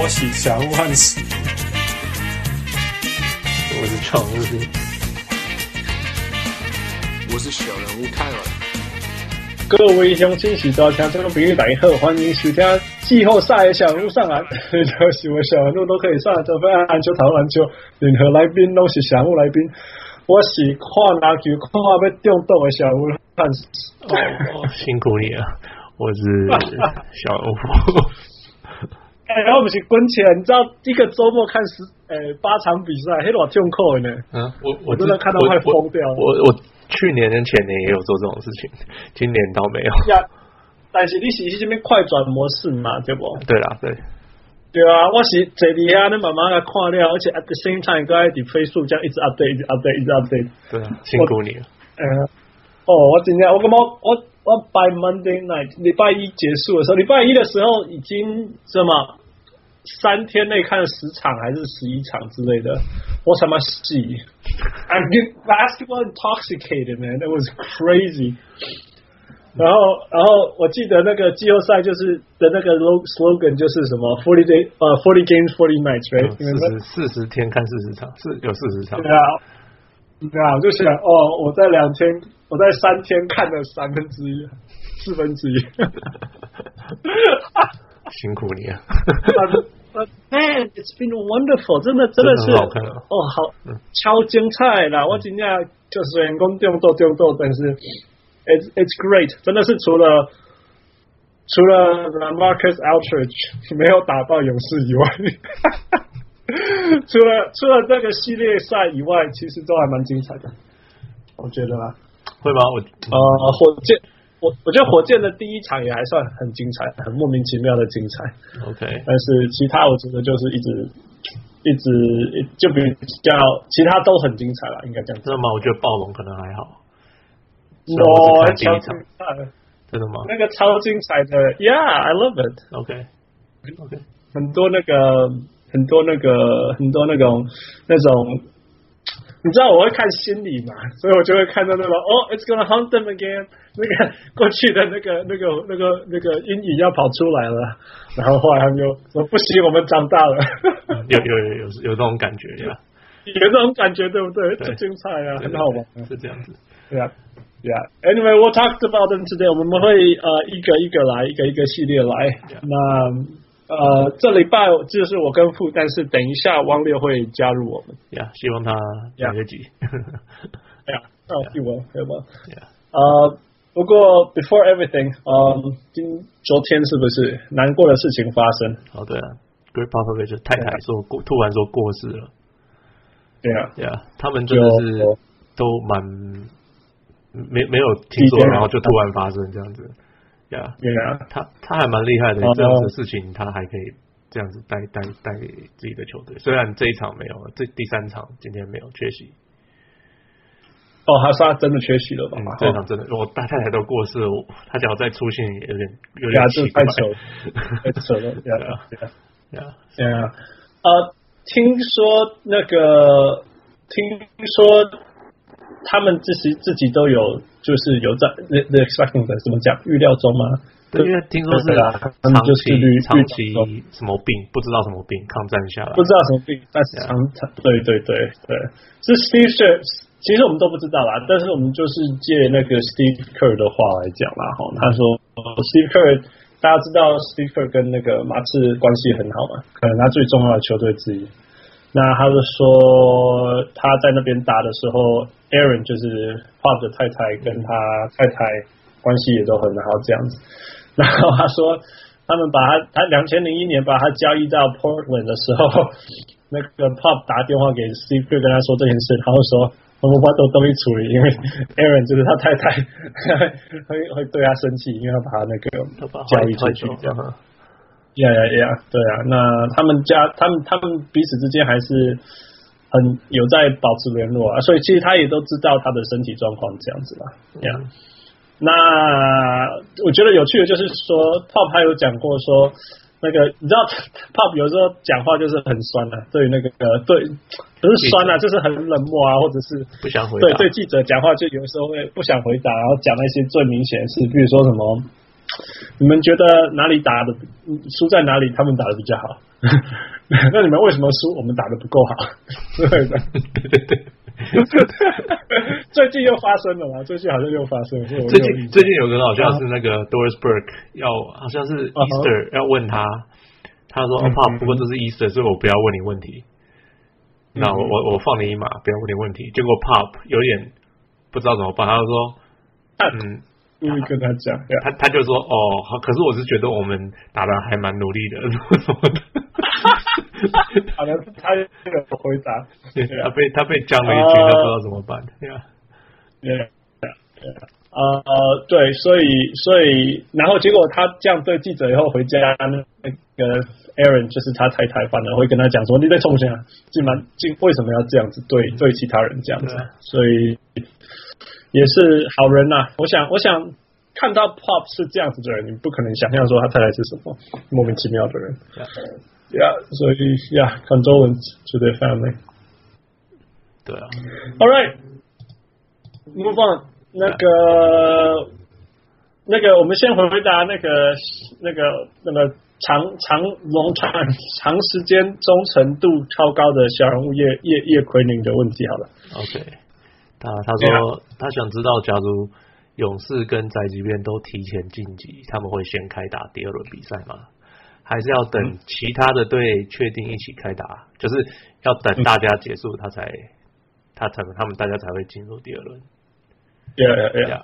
我是小人物汉斯，我是常务，我是小人物泰文。各位乡亲、喜多听众朋友大家好，欢迎收听季后赛的小人物上篮。有喜欢小人物都可以上来得分、篮球、讨论篮球，任何来宾都是小人物来宾。我是看篮球看要中毒的小人物汉斯。哦，辛苦你了，我是小人物。哎、欸，我们是滚起来，你知道一个周末看十呃、欸、八场比赛，黑多痛苦的呢。嗯，我我真的看到快疯掉了。我我，我去年跟前年也有做这种事情，今年倒没有。呀，但是你是这边快转模式嘛，对不？对啦，对。对啊，我是这里啊，你慢慢来看了，而且 at the same time，还在飞速这样一直 update，一直 update，一直 update。对啊，辛苦你了。嗯、呃，哦，我今天我感觉我我 by Monday night，礼拜一结束的时候，礼拜一的时候已经什么？三天内看了十场还是十一场之类的，我他妈细，I'm getting basketball intoxicated man, that was crazy。然后，然后我记得那个季后赛就是的那个 slogan 就是什么 forty day 呃 forty games forty nights，right？四十四十天看四十场，是有四十场。对啊，对啊，我就想哦，我在两天，我在三天看了三分之一，四分之一。辛苦你啊！Man, it's been wonderful，真的真的是哦，好超精彩啦！我今天就是员工动作动作，但是 it's it's great，真的是除了除了 Marcus Aldridge 没有打到勇士以外，除了除了这个系列赛以外，其实都还蛮精彩的，我觉得啦，会吗？我呃，火箭。我我觉得火箭的第一场也还算很精彩，很莫名其妙的精彩。OK，但是其他我觉得就是一直一直就比较其他都很精彩了，应该这样。真的吗？我觉得暴龙可能还好。哦，超精彩！真的吗？那个超精彩的，Yeah，I love it。OK，OK，很多那个很多那个很多那种那种。你知道我会看心理嘛，所以我就会看到那个哦，It's gonna haunt them again，那个 过去的那个那个那个那个阴影要跑出来了，然后后来他们就说不行，我们长大了，有有有有有这种感觉呀，有这种感觉对不对？最精彩啊，很好玩，是这样子，对啊，Yeah。Anyway, we'll talk about them today。我们会呃一个一个来，一个一个系列来。那。呃，这礼拜就是我跟傅，但是等一下汪六会加入我们呀，希望他两个几，哎呀，那我替我，对吧？呃，不过 before everything，嗯，今昨天是不是难过的事情发生？哦，对啊，Great Popovich 太太说过，突然说过世了。对啊，对啊，他们真的是都蛮没没有听说，然后就突然发生这样子。呀，对啊，他他还蛮厉害的，这样子的事情他还可以这样子带带带自己的球队。虽然这一场没有，这第三场今天没有缺席。哦，他说他真的缺席了吧？这场真的，我大太太都过世了，他只要再出现有点有点奇怪。太扯了，太扯了，对啊，听说那个，听说。他们自己自己都有，就是有在 the the expecting 的怎么讲预料中吗？对，因为听说是他们就是长期什么病，不知道什么病抗战下来，不知道什么病，但是长长对对对对，是 Steve Kerr，其实我们都不知道啦，但是我们就是借那个 Steve Kerr 的话来讲啦，哈，他说 Steve Kerr，大家知道 Steve Kerr 跟那个马刺关系很好嘛，可能他最重要的球队之一。那他就说他在那边打的时候，Aaron 就是 Pop 的太太，跟他太太关系也都很好这样子。然后他说他们把他，他两千零一年把他交易到 Portland 的时候，那个 Pop 打电话给 Steve 跟他说这件事，然后说我们把都都会处理，因为 Aaron 就是他太太会会对他生气，因为他把他那个交易出去这样。呀呀呀！对啊，那他们家，他们他们彼此之间还是很有在保持联络啊，所以其实他也都知道他的身体状况这样子吧。呀、嗯，那我觉得有趣的就是说，Pop 他有讲过说，那个你知道，Pop 有时候讲话就是很酸的、啊，对那个对不是酸啊，就是很冷漠啊，或者是不想回答。对对记者讲话就有时候会不想回答，然后讲那些最明显的事，比如说什么。你们觉得哪里打的输在哪里？他们打的比较好。那你们为什么输？我们打的不够好。对的，对对对。最近又发生了吗？最近好像又发生了。最近最近有个好像是那个 Doris Burke 要好像是 Easter 要问他，他说哦怕不过这是 Easter，所以我不要问你问题。那我我我放你一马，不要问你问题。结果 Pop 有点不知道怎么办，他就说嗯。故意跟他讲，他他就说哦，好，可是我是觉得我们打的还蛮努力的，什么什么的。好的，他这个回答，他被他被讲了一句，他不知道怎么办。对啊，对啊呃，对，所以所以，然后结果他这样对记者以后回家，那个 Aaron 就是他太太，反而会跟他讲说：“你在冲啥？竟然竟为什么要这样子对对其他人这样子？”所以。也是好人呐、啊，我想，我想看到 Pop 是这样子的人，你不可能想象说他太太是什么莫名其妙的人。Yeah，所以 Yeah，condolence to their family。对啊。All right，move on。那个那个，我们先回答那个，那个，那个长长龙长长时间忠诚度超高的小人物叶叶叶奎宁的问题，好了。OK。他他说他想知道，假如勇士跟宅急便都提前晋级，他们会先开打第二轮比赛吗？还是要等其他的队确定一起开打？就是要等大家结束，他才他才他们大家才会进入第二轮。对对对。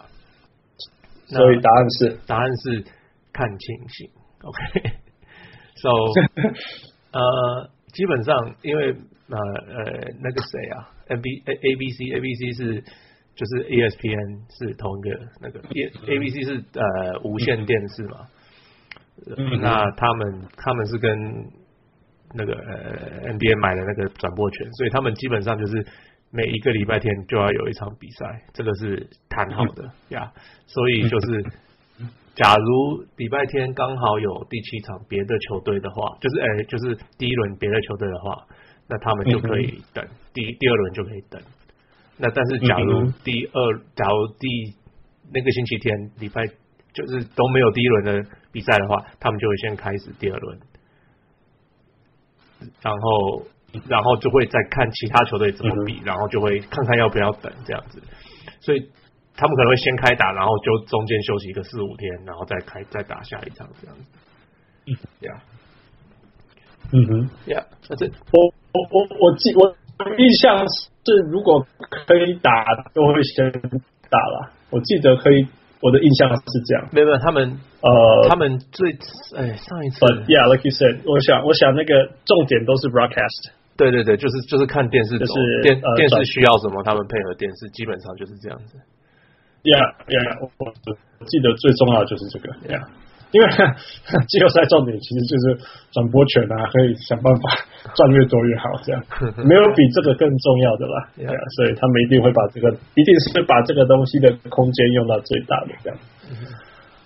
所以答案是答案是看情形。OK，so 呃，基本上因为呃呃那个谁啊。M B A A B C A B C 是就是 E S P N 是同一个那个 A A B C 是呃无线电视嘛，嗯、那他们他们是跟那个呃 N B A 买的那个转播权，所以他们基本上就是每一个礼拜天就要有一场比赛，这个是谈好的呀。所以就是假如礼拜天刚好有第七场别的球队的话，就是哎、欸、就是第一轮别的球队的话。那他们就可以等、嗯、第第二轮就可以等。那但是假如第二，嗯、假如第那个星期天礼拜就是都没有第一轮的比赛的话，他们就会先开始第二轮，然后然后就会再看其他球队怎么比，嗯，然后就会看看要不要等这样子。所以他们可能会先开打，然后就中间休息一个四五天，然后再开再打下一场这样子。嗯，呀、yeah.，嗯哼，呀，那这我。我我我记我印象是，如果可以打，都会先打了。我记得可以，我的印象是这样。没有没有，他们呃，他们最哎上一次，Yeah，like you said，我想我想那个重点都是 broadcast。对对对，就是就是看电视，就是电、呃、电视需要什么，他们配合电视，基本上就是这样子。Yeah Yeah，我我记得最重要的就是这个。Yeah。因为 季后赛重点其实就是转播权啊，可以想办法赚越多越好，这样没有比这个更重要的啦。对啊，所以他们一定会把这个，一定是把这个东西的空间用到最大的这样。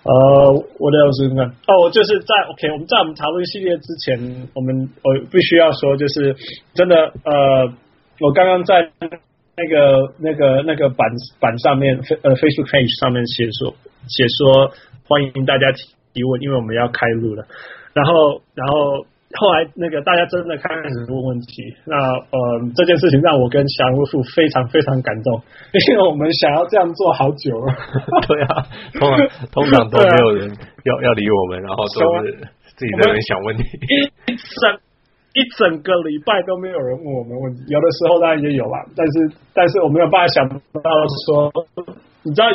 呃，我的老师那哦，就是在 OK，我们在我们讨论系列之前，我们我必须要说，就是真的呃，我刚刚在那个那个那个板板上面，呃，Facebook page 上面写说写说欢迎大家提。提问，因为我们要开录了，然后，然后后来那个大家真的开始问问题，那呃这件事情让我跟小人物富非常非常感动，因为我们想要这样做好久了。对啊，通常通常都没有人要、啊、要理我们，然后都是 自己在那边想问题，一整个礼拜都没有人问我们问题，有的时候当然也有啦，但是但是我没有办法想到说，你知道。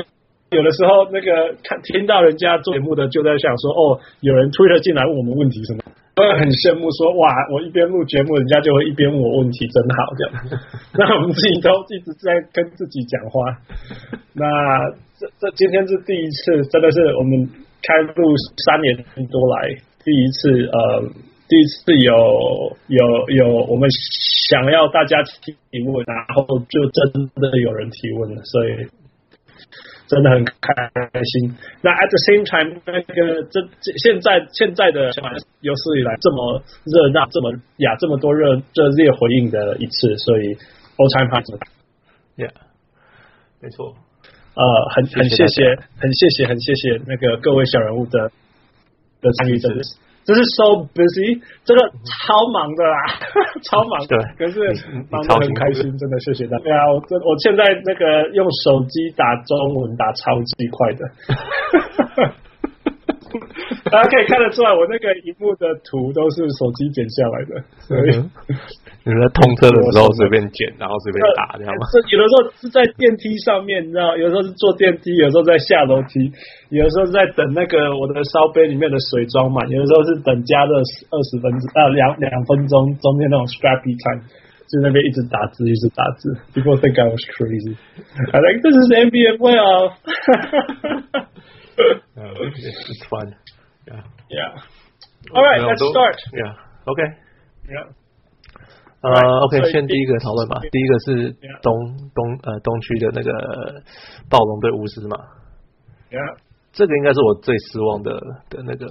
有的时候，那个看听到人家做节目的，就在想说，哦，有人推了进来问我们问题什么，都会很羡慕说，哇，我一边录节目，人家就会一边问我问题，真好这样。那我们自己都一直在跟自己讲话。那这这今天是第一次，真的是我们开录三年多来第一次，呃，第一次有有有我们想要大家提问，然后就真的有人提问了，所以。真的很开心。那 at the same time，那个这这现在现在的有史以来这么热闹，这么呀这么多热热烈回应的一次，所以 all time high。Yeah，没错。呃，很很谢谢，很谢谢，很谢谢那个各位小人物的的参与，真的是，这是 so busy，这个超忙的啦，超忙的，可是忙得很开心，真的谢谢大家。对啊，我这我现在那个用手机打中文打超级快的。大家可以看得出来，我那个荧幕的图都是手机剪下来的，所以你在通车的时候随便捡，然后随便打，这样吗？是有的时候是在电梯上面，你知道，有的时候是坐电梯，有时候在下楼梯，有的时候是在等那个我的烧杯里面的水装满，有的时候是等加热二十分钟啊两两分钟，中间那种 scrappy time，就那边一直打字，一直打字。People think I was crazy. I think this is NBA playoff. It's fun. Yeah. Yeah. All right, let's start. Yeah. Okay. Yeah. 呃，OK，先第一个讨论吧。第一个是东东呃东区的那个暴龙对巫师嘛。Yeah. 这个应该是我最失望的的那个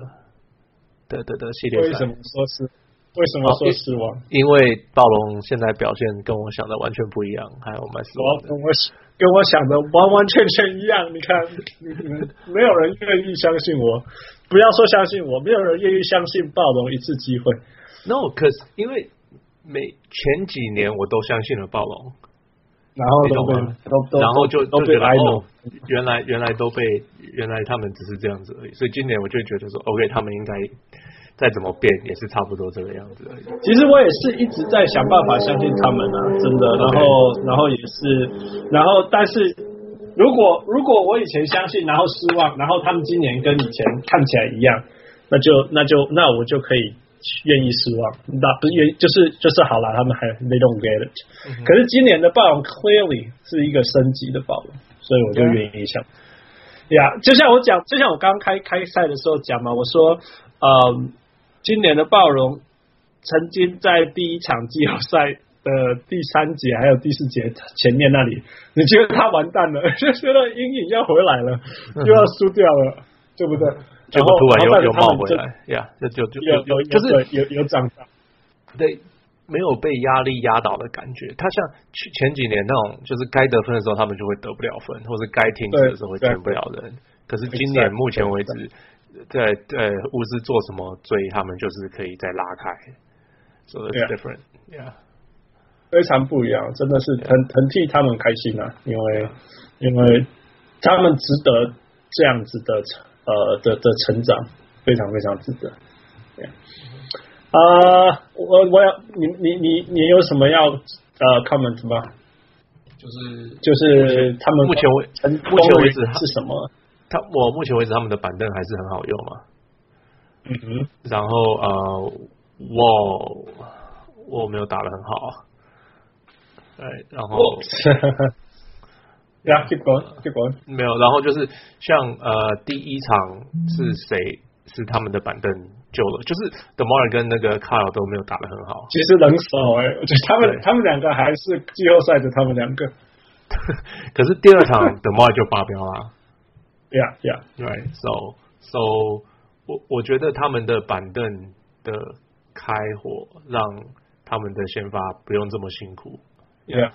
的的的系列赛。为什么说是？为什么说失望？因为暴龙现在表现跟我想的完全不一样，还有蛮失望的。跟我想的完完全全一样，你看，你们没有人愿意相信我，不要说相信我，没有人愿意相信暴龙一次机会。No，可是因为每前几年我都相信了暴龙，然后都被都然后就都就觉得哦，原来原来都被原来他们只是这样子而已，所以今年我就觉得说，OK，他们应该。再怎么变也是差不多这个样子而已。其实我也是一直在想办法相信他们啊，真的。然后.然后也是，然后但是如果如果我以前相信，然后失望，然后他们今年跟以前看起来一样，那就那就那我就可以愿意失望。那不是愿就是就是好了，他们还 they don't get it。嗯、可是今年的暴龙 clearly 是一个升级的暴龙，所以我就愿意想。呀，Yeah. yeah, 就像我讲，就像我刚开开赛的时候讲嘛，我说，嗯。今年的暴龙曾经在第一场季后赛的第三节还有第四节前面那里，你觉得他完蛋了，就觉得阴影要回来了，又要输掉了，对不对？然后突然又又冒回来，呀，这就就有有就是有有涨涨，对，没有被压力压倒的感觉。他像去前几年那种，就是该得分的时候他们就会得不了分，或是该停止的时候会停不了人。可是今年目前为止。在呃，巫师做什么追他们，就是可以再拉开，so it's different, yeah，非常不一样，真的是很很替他们开心啊，因为因为他们值得这样子的呃的的成长，非常非常值得。啊、呃，我我要你你你你有什么要呃 comment 吗？就是就是他们目前为目前为止是什么？他我目前为止他们的板凳还是很好用嘛，嗯哼，然后呃，我我没有打的很好，对，然后 ，Yeah，keep going，keep going，没有，然后就是像呃第一场是谁是他们的板凳救了，就是 DeMar 跟那个 Kyle 都没有打得很好，其实冷手哎，我觉得他们他们两个还是季后赛的他们两个，可是第二场 DeMar 就发飙了。Yeah, yeah, right. So, so 我我觉得他们的板凳的开火，让他们的先发不用这么辛苦。Yeah,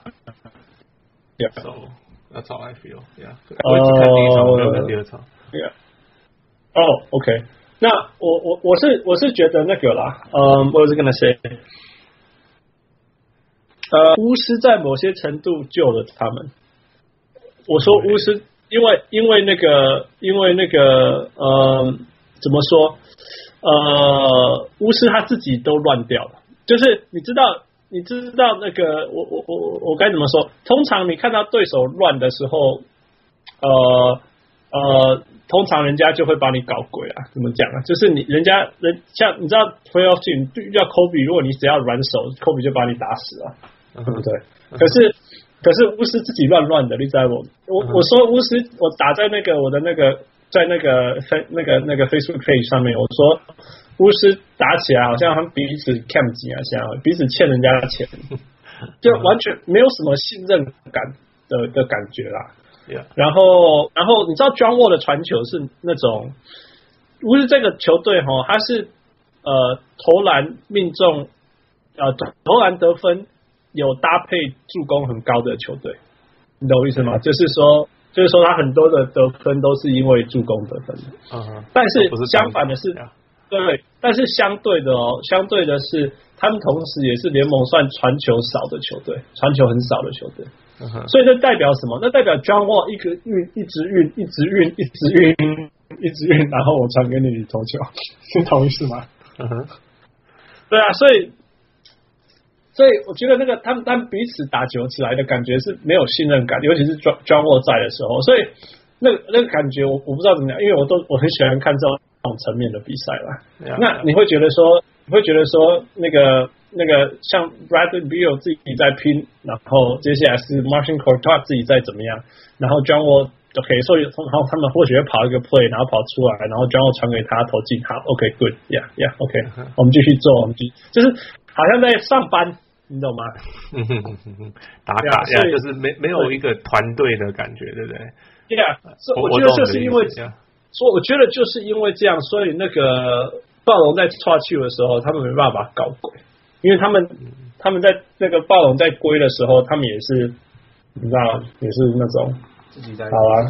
yeah. So that's how I feel. Yeah. 我只看第一场，没有看第二场。Yeah. Oh, OK. 那我我我是我是觉得那个啦，嗯，我是跟他说，呃，巫师在某些程度救了他们。我说巫师。因为因为那个因为那个呃怎么说呃巫师他自己都乱掉了，就是你知道你知道那个我我我我该怎么说？通常你看到对手乱的时候，呃呃，通常人家就会把你搞鬼啊？怎么讲啊？就是你人家人像你知道 playoff team 遇到 Kobe，如果你只要软手，Kobe 就把你打死了，对不对？可是。可是巫师自己乱乱的，你知道我我我说巫师，我打在那个我的那个在那个飞那个那个 Facebook page 上面，我说巫师打起来好像他们彼此看不起啊，像彼此欠人家的钱，就完全没有什么信任感的的感觉啦。然后然后你知道 John Wall 的传球是那种巫师这个球队哈，他是呃投篮命中呃投篮得分。有搭配助攻很高的球队，你懂我意思吗？就是说，就就是说他很多的得分都是因为助攻得分的。嗯哼。但是相反的是，对，但是相对的哦，相对的是，他们同时也是联盟算传球少的球队，传球很少的球队。所以这代表什么？那代表 John Wall 一个运一直运，一直运，一直运，一直运，然后我传给你投球，是同意是吗？嗯哼。对啊，所以。所以我觉得那个他们他们彼此打球起来的感觉是没有信任感，尤其是 John Wall 在的时候。所以那个那个感觉我我不知道怎么样，因为我都我很喜欢看这种层面的比赛了。Yeah, 那你会觉得说，你会觉得说，那个那个像 Bradley Beal 自己在拼，然后接下来是 Martin Cortot 自己在怎么样，然后 John Wall OK，所以然后他们或许会跑一个 play，然后跑出来，然后 John Wall 传给他投进，好 OK，Good，Yeah，Yeah，OK，我们继续做，我们继续就是好像在上班。你懂吗？打卡呀，就是没没有一个团队的感觉，对不对？对啊，我觉得就是因为，说我觉得就是因为这样，所以那个暴龙在抓去的时候，他们没办法搞鬼，因为他们他们在那个暴龙在归的时候，他们也是你知道，也是那种自己在好啊，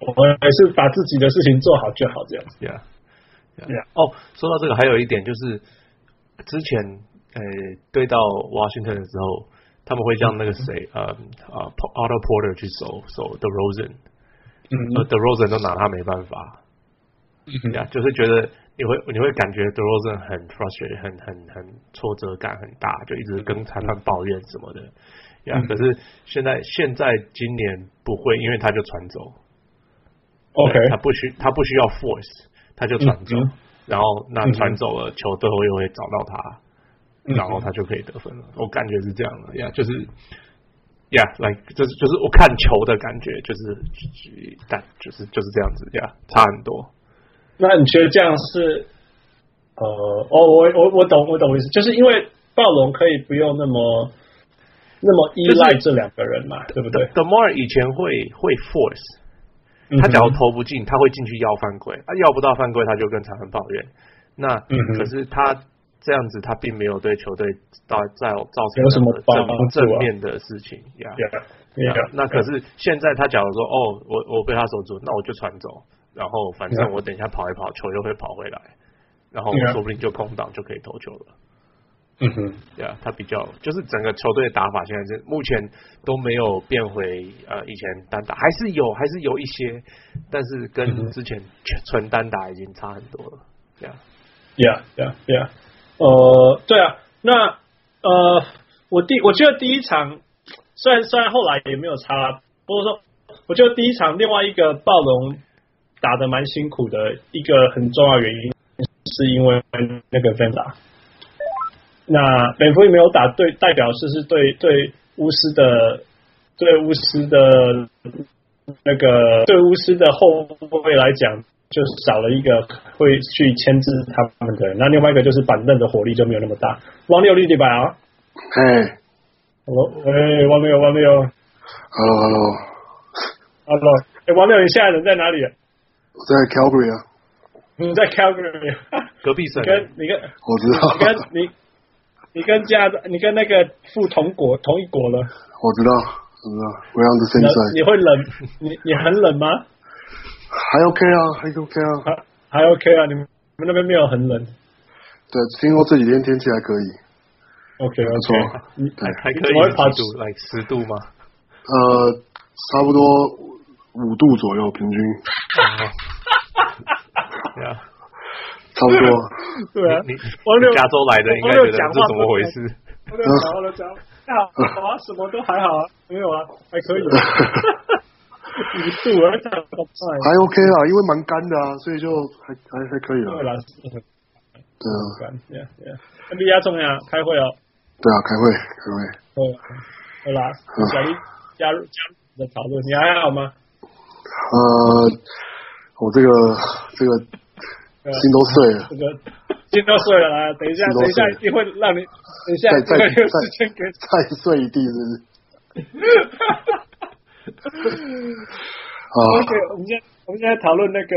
我们还是把自己的事情做好就好，这样子。呀呀哦，说到这个，还有一点就是之前。呃，对到 Washington 的时候，他们会让那个谁，呃呃，Otto Porter 去守守 DeRozan，嗯，而 DeRozan 都拿他没办法，嗯。呀，就是觉得你会你会感觉 DeRozan 很 frustrated，很很很挫折感很大，就一直跟裁判抱怨什么的，呀，可是现在现在今年不会，因为他就传走，OK，他不需他不需要 force，他就传走，然后那传走了，球最后又会找到他。然后他就可以得分了，我感觉是这样的呀，就是呀，来就是就是我看球的感觉，就是但就是就是这样子呀，差很多。那你觉得这样是呃，哦，我我我懂我懂意思，就是因为暴龙可以不用那么那么依赖这两个人嘛，对不对？DeMar 以前会会 force，他假如投不进，他会进去要犯规，他要不到犯规，他就跟裁判抱怨。那可是他。这样子，他并没有对球队造造造成什么正正面的事情呀。那可是现在他假如说，哦，我我被他守住，那我就传走，然后反正我等一下跑一跑，球又会跑回来，然后说不定就空档就可以投球了。嗯哼，对啊，他比较就是整个球队的打法，现在是目前都没有变回呃以前单打，还是有还是有一些，但是跟之前纯单打已经差很多了。对啊，Yeah，Yeah，Yeah。呃，对啊，那呃，我第我觉得第一场虽然虽然后来也没有差，不过说我觉得第一场另外一个暴龙打得蛮辛苦的一个很重要原因，是因为那个分打那美弗里没有打对，代表是是对对巫师的对巫师的那个对巫师的后卫来讲。就是少了一个会去牵制他们的人，那另外一个就是板凳的火力就没有那么大。王六立对吧？啊，哎，我哎，王六，王六，Hello，Hello，Hello，哎，王六，你现在人在哪里？我在 Calgary 啊。你在 Calgary，隔壁省。跟你跟我知道。你跟你你跟加你跟那个父同国同一国了。我知道，我知道。我样子现在你会冷？你你很冷吗？还 OK 啊，还 OK 啊，还还 OK 啊，你们你们那边没有很冷？对，听说这几天天气还可以。OK，没错，还还可以，几度？like 十度吗？呃，差不多五度左右，平均。对啊，差不多。对啊，你你加州来的应该觉得这怎么回事？我讲，我讲，好啊，什么都还好啊，没有啊，还可以。五度啊，还 OK 啦，因为蛮干的啊，所以就还还还可以了。对啊，干，对啊对啊。NBA 重要，开会哦。对啊，开会开会。对，对啦，小丽加入加入的讨论，你还好吗？呃，我这个这个心都碎了，这个心都碎了啊！等一下，等一下，一定会让你等一下再再再再碎一地，是不是？好，OK，我们现我们现在讨论那个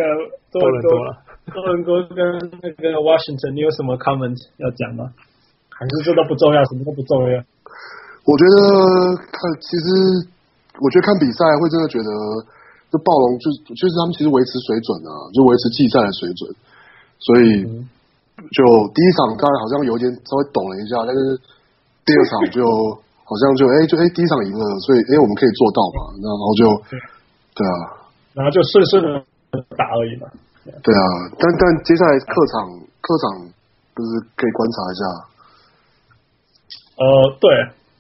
多伦多，多伦多跟那个 Washington，你有什么 comment 要讲吗？还是这都不重要，什么都不重要？我觉得看，其实我觉得看比赛会真的觉得就暴龙就就是他们其实维持水准啊，就维持季赛的水准，所以就第一场当然好像有点稍微抖了一下，但是第二场就好像就哎、欸、就哎、欸、第一场赢了，所以哎、欸、我们可以做到嘛，然后就对啊，然后就顺顺的打而已嘛。对啊，但但接下来客场客场就是可以观察一下。呃，对，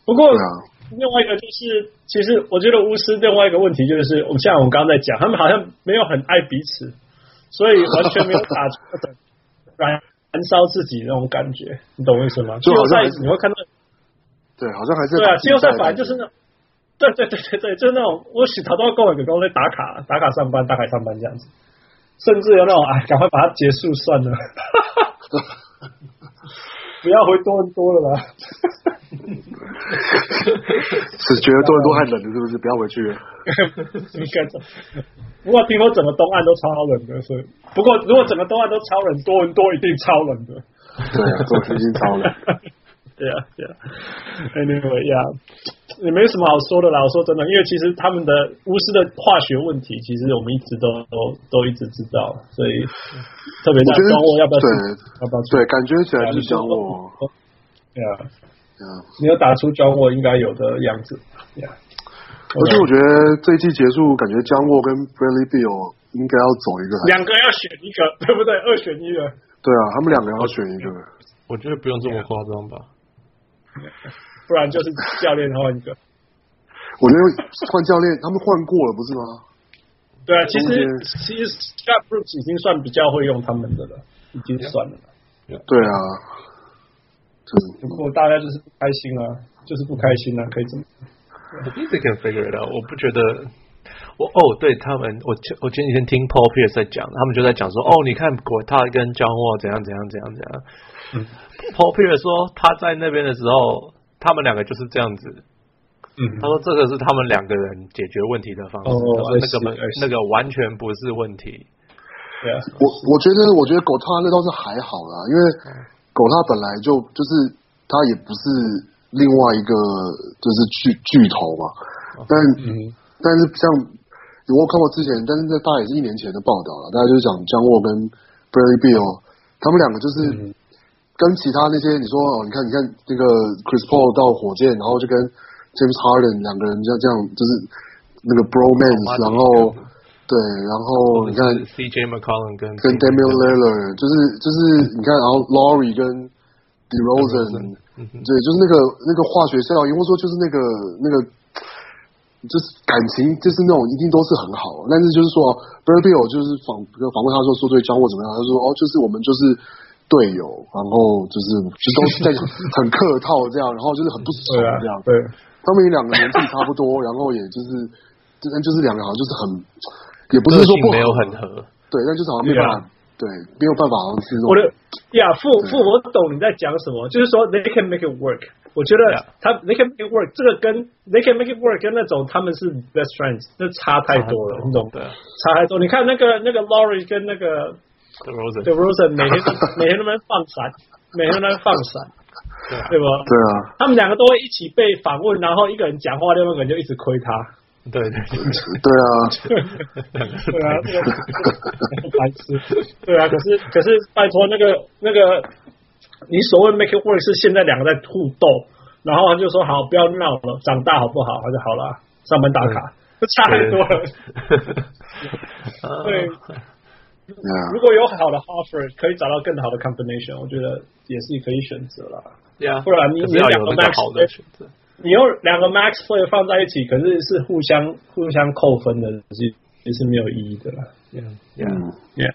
不过。啊另外一个就是，其实我觉得巫师另外一个问题就是，我们像我们刚刚在讲，他们好像没有很爱彼此，所以完全没有打出燃 燃烧自己那种感觉，你懂我意思吗？季后赛你会看到，对，好像还是对啊，季后赛反正就是那，对对对对对，就是那种我洗头都要跟我狗狗在打卡打卡上班打卡上班这样子，甚至有那种哎，赶快把它结束算了，不要回多伦多了吧。是觉得多伦多太冷了，是不是？不要回去了。应该走。不过听说整个东岸都超冷的，所以不过如果整个东岸都超冷，多伦多一定超冷的。对啊，多伦多一定超冷。对啊，对啊。Anyway，呀，也没什么好说的啦。我说真的，因为其实他们的巫师的化学问题，其实我们一直都都都一直知道，所以特别在庄沃要不要？对，要不要？对，感觉起来是庄沃。对啊。没有打出庄沃应该有的样子。Yeah. 而且我觉得这一季结束，感觉姜沃跟 Bradley Beal 应该要走一个，两个要选一个，对不对？二选一的。对啊，他们两个要选一个。我觉得不用这么夸张吧，yeah. 不然就是教练换一个。我觉得换教练，他们换过了不是吗？对啊，其实其实 Scott Brooks 已经算比较会用他们的了，已经算了。Yeah. 对啊。不过大家就是不开心啊，就是不开心啊，可以这么。I think they can figure it out。我不觉得，我哦，对他们，我我前几天听 Paul Pierce 在讲，他们就在讲说，哦，你看国他跟 John Wall 怎样怎样怎样怎样。嗯，Paul Pierce 说他在那边的时候，他们两个就是这样子。嗯，他说这个是他们两个人解决问题的方式，哦、那个那个完全不是问题。对啊，我我觉得我觉得狗他那倒是还好啦，因为。狗他本来就就是他也不是另外一个就是巨巨头嘛，但、嗯、但是像我看过之前，但是在大概也是一年前的报道了，大家就是讲江沃跟 Bradley Beal 他们两个就是跟其他那些你说哦，你看你看那个 Chris Paul 到火箭，然后就跟 James Harden 两个人这样这样就是那个 bromance，然后。对，然后你看 CJ McCollum 跟跟 Damian Lillard 就是就是你看，然后 Lowry 跟 DeRozan，对，就是那个那个化学效应，或者说就是那个那个就是感情，就是那种一定都是很好。但是就是说，Brazil 就是访访问他说说对教我怎么样，他说哦，就是我们就是队友，然后就是就都是在很客套这样，然后就是很不熟这样。对，他们两个年纪差不多，然后也就是就是两个好像就是很。也不是说不没有很合，对，但就是好像没办法，对，没有办法，好像是我的呀，父父，我懂你在讲什么，就是说 they can make it work。我觉得他 they can make it work，这个跟 they can make it work 跟那种他们是 best friends，那差太多了，你懂的，差太多。你看那个那个 Laurie 跟那个 De Rosen，De Rosen 每天每天都在放闪，每天都在放闪，对吧？对啊，他们两个都会一起被访问，然后一个人讲话，另外一个人就一直亏他。对对对，对 啊，对啊，这个白痴，对啊，可是可是拜托那个那个，你所谓 make it work 是现在两个在互斗，然后他就说好不要闹了，长大好不好？他就好了，上班打卡，这差太多了。对，如果有好的 offer，可以找到更好的 combination，我觉得也是可以选择了。对啊，不然你你两个好的选择。你用两个 max player 放在一起，可是是互相互相扣分的，其实也是没有意义的啦。Yeah, yeah, yeah.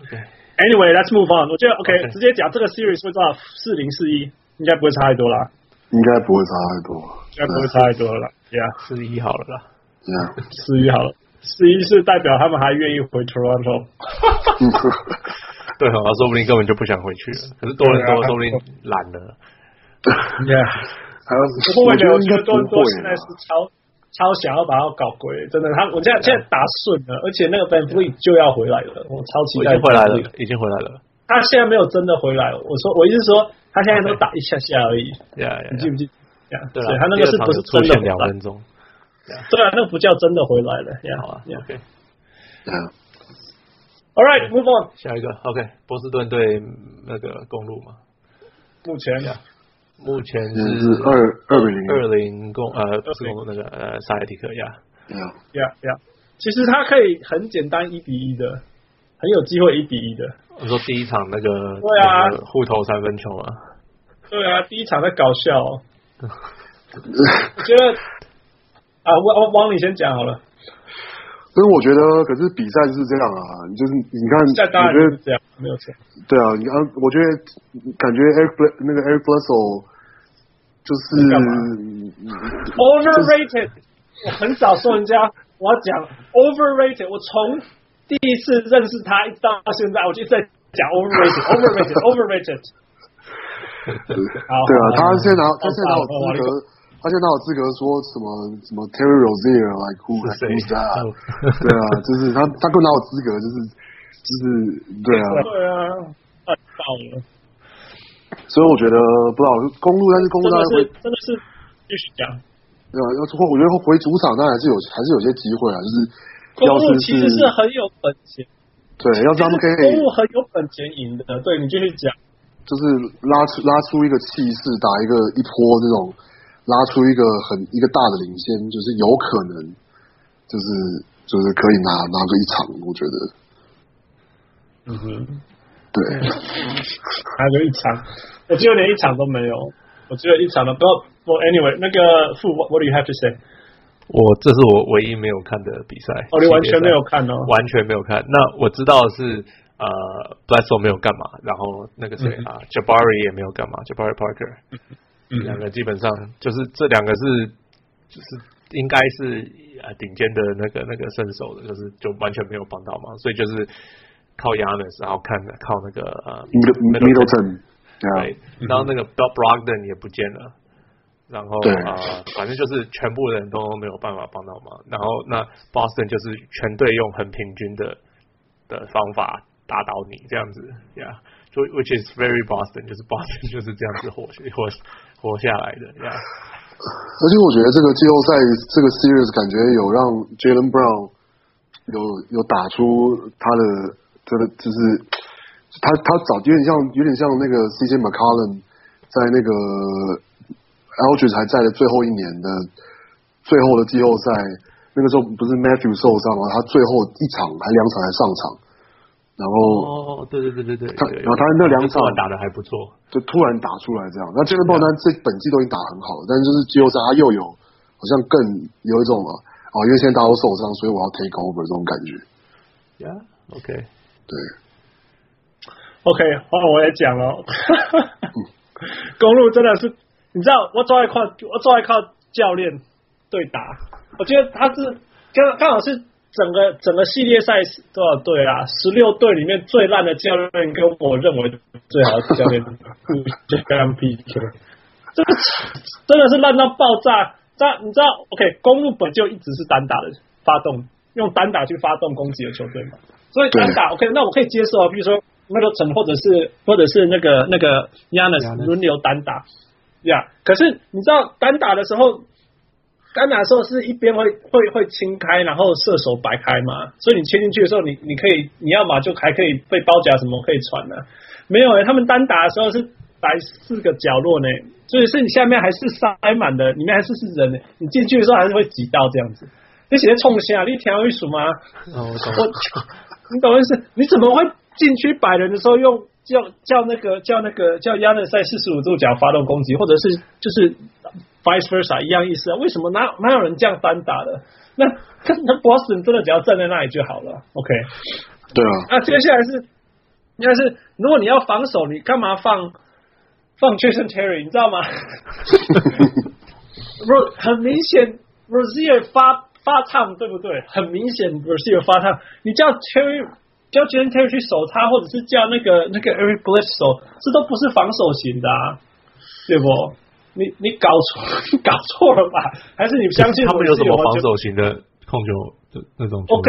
Okay. Anyway, let's move on. 我觉得 OK，, okay. 直接讲这个 series 会到四零四一，应该不会差太多啦。应该不会差太多，应该不会差太多了。Yeah，四一好了啦。Yeah，四一好了。四一是代表他们还愿意回 Toronto。对啊，说不定根本就不想回去了。可是多伦多说不定懒了。Yeah，还有不会的，我觉得多伦多现在是超超想要把它搞归，真的。他我现在现在打顺了，而且那个 VanVleet 就要回来了，我超期待。已经回来了，已经回来了。他现在没有真的回来，我说我意思是说，他现在都打一下下而已。你记不记？对，他那个是不是真的两分钟？对啊，那个不叫真的回来了。好啊，OK。All right, move on。下一个，OK，波士顿对那个公路嘛。目前，目前是二二比零，二零公呃不是公鹿那个呃塞尔提克呀。呀呀，其实它可以很简单一比一的，很有机会一比一的。我说第一场那个对啊，互投三分球啊。对啊，第一场在搞笑。我觉得啊，我我王你先讲好了。所以我觉得，可是比赛就是这样啊，就是你看，我觉得这样没有错。对啊，你看，我觉得感觉 Eric 那个 Eric Bledsoe 就是 overrated。我很少说人家，我要讲 overrated。我从第一次认识他一直到现在，我就在讲 overrated，overrated，overrated。对啊，他现在拿，他现在拿我资格。他现在哪有资格说什么什么 Terry Rozier，like who who's that？对啊，就是他他更哪有资格，就是就是对啊，对啊，太棒了。所以我觉得不知道公路，但是公路当然会真的是必须讲。对啊，要或我觉得回主场当然还是有还是有些机会啊，就是公鹿其实是很有本钱。对，要是他们可以公路很有本钱赢的，对你继续讲。就是拉出拉出一个气势，打一个一波这种。拉出一个很一个大的领先，就是有可能，就是就是可以拿拿个一场，我觉得，嗯哼，对，拿个一场，我只有连一场都没有，我只有一场都不要。我 anyway 那个副，What do you have to say？我这是我唯一没有看的比赛，哦，你完全没有看哦，完全没有看。那我知道是呃，Bledsoe 没有干嘛，然后那个谁啊、嗯、，Jabari 也没有干嘛，Jabari Parker。嗯两个基本上就是这两个是，就是应该是呃顶尖的那个那个身手的，就是就完全没有帮到忙，所以就是靠 Giannis，然后看靠那个呃 Middleton，对，然后那个 Brogdon 也不见了，然后啊、呃、反正就是全部人都没有办法帮到忙，然后那 Boston 就是全队用很平均的的方法打倒你这样子，呀、yeah.。就 which is very Boston，就是 Boston 就是这样子活活活下来的呀。而且我觉得这个季后赛这个 series 感觉有让 Jaylen Brown 有有打出他的这个就是他他早有点像有点像那个 CJ McCollum 在那个 Aldridge 还在的最后一年的最后的季后赛，那个时候不是 Matthew 受伤吗？他最后一场还两场还上场。然后哦，对对对对对，他然后他那两场打的还不错，就突然打出来这样。那这个爆单这本季都已经打很好了，但是就是季后赛他又有好像更有一种啊，哦，因为现在大家都受伤，所以我要 take over 这种感觉。Yeah，OK，对，OK，好，我也讲了，公路真的是，你知道我最爱靠我最爱靠教练对打，我觉得他是刚刚好是。整个整个系列赛多少队啊？十六队里面最烂的教练跟我认为最好的教练 这个真的是烂到爆炸。这你知道？OK，公路本就一直是单打的发动，用单打去发动攻击的球队嘛。所以单打 OK，那我可以接受啊。比如说那个陈，或者是或者是那个那个 Giannis 轮流单打呀。Yeah, 可是你知道单打的时候。单打的时候是一边会会会清开，然后射手摆开嘛，所以你切进去的时候，你你可以你要嘛就还可以被包夹什么可以传的，没有诶，他们单打的时候是摆四个角落呢，所以是你下面还是塞满的，里面还是是人呢，你进去的时候还是会挤到这样子。你写的冲线，你调一数吗？哦，我懂。我你懂意思？你怎么会进去摆人的时候用叫叫那个叫那个叫亚热赛四十五度角发动攻击，或者是就是？Vice versa 一样意思啊？为什么哪哪有人这样单打的？那那 Boston 真的只要站在那里就好了。OK，对啊。那接下来是，应该是如果你要防守，你干嘛放放 Jason Terry？你知道吗？不很明显，Rozier 发发烫，对不对？很明显，Rozier 发烫。你叫 Terry 叫 Jason Terry 去守他，或者是叫那个那个 Eric Bledsoe，这都不是防守型的，啊，对不？你你搞错，搞错了吧？还是你相信他们有什么防守型的控球的那种？OK，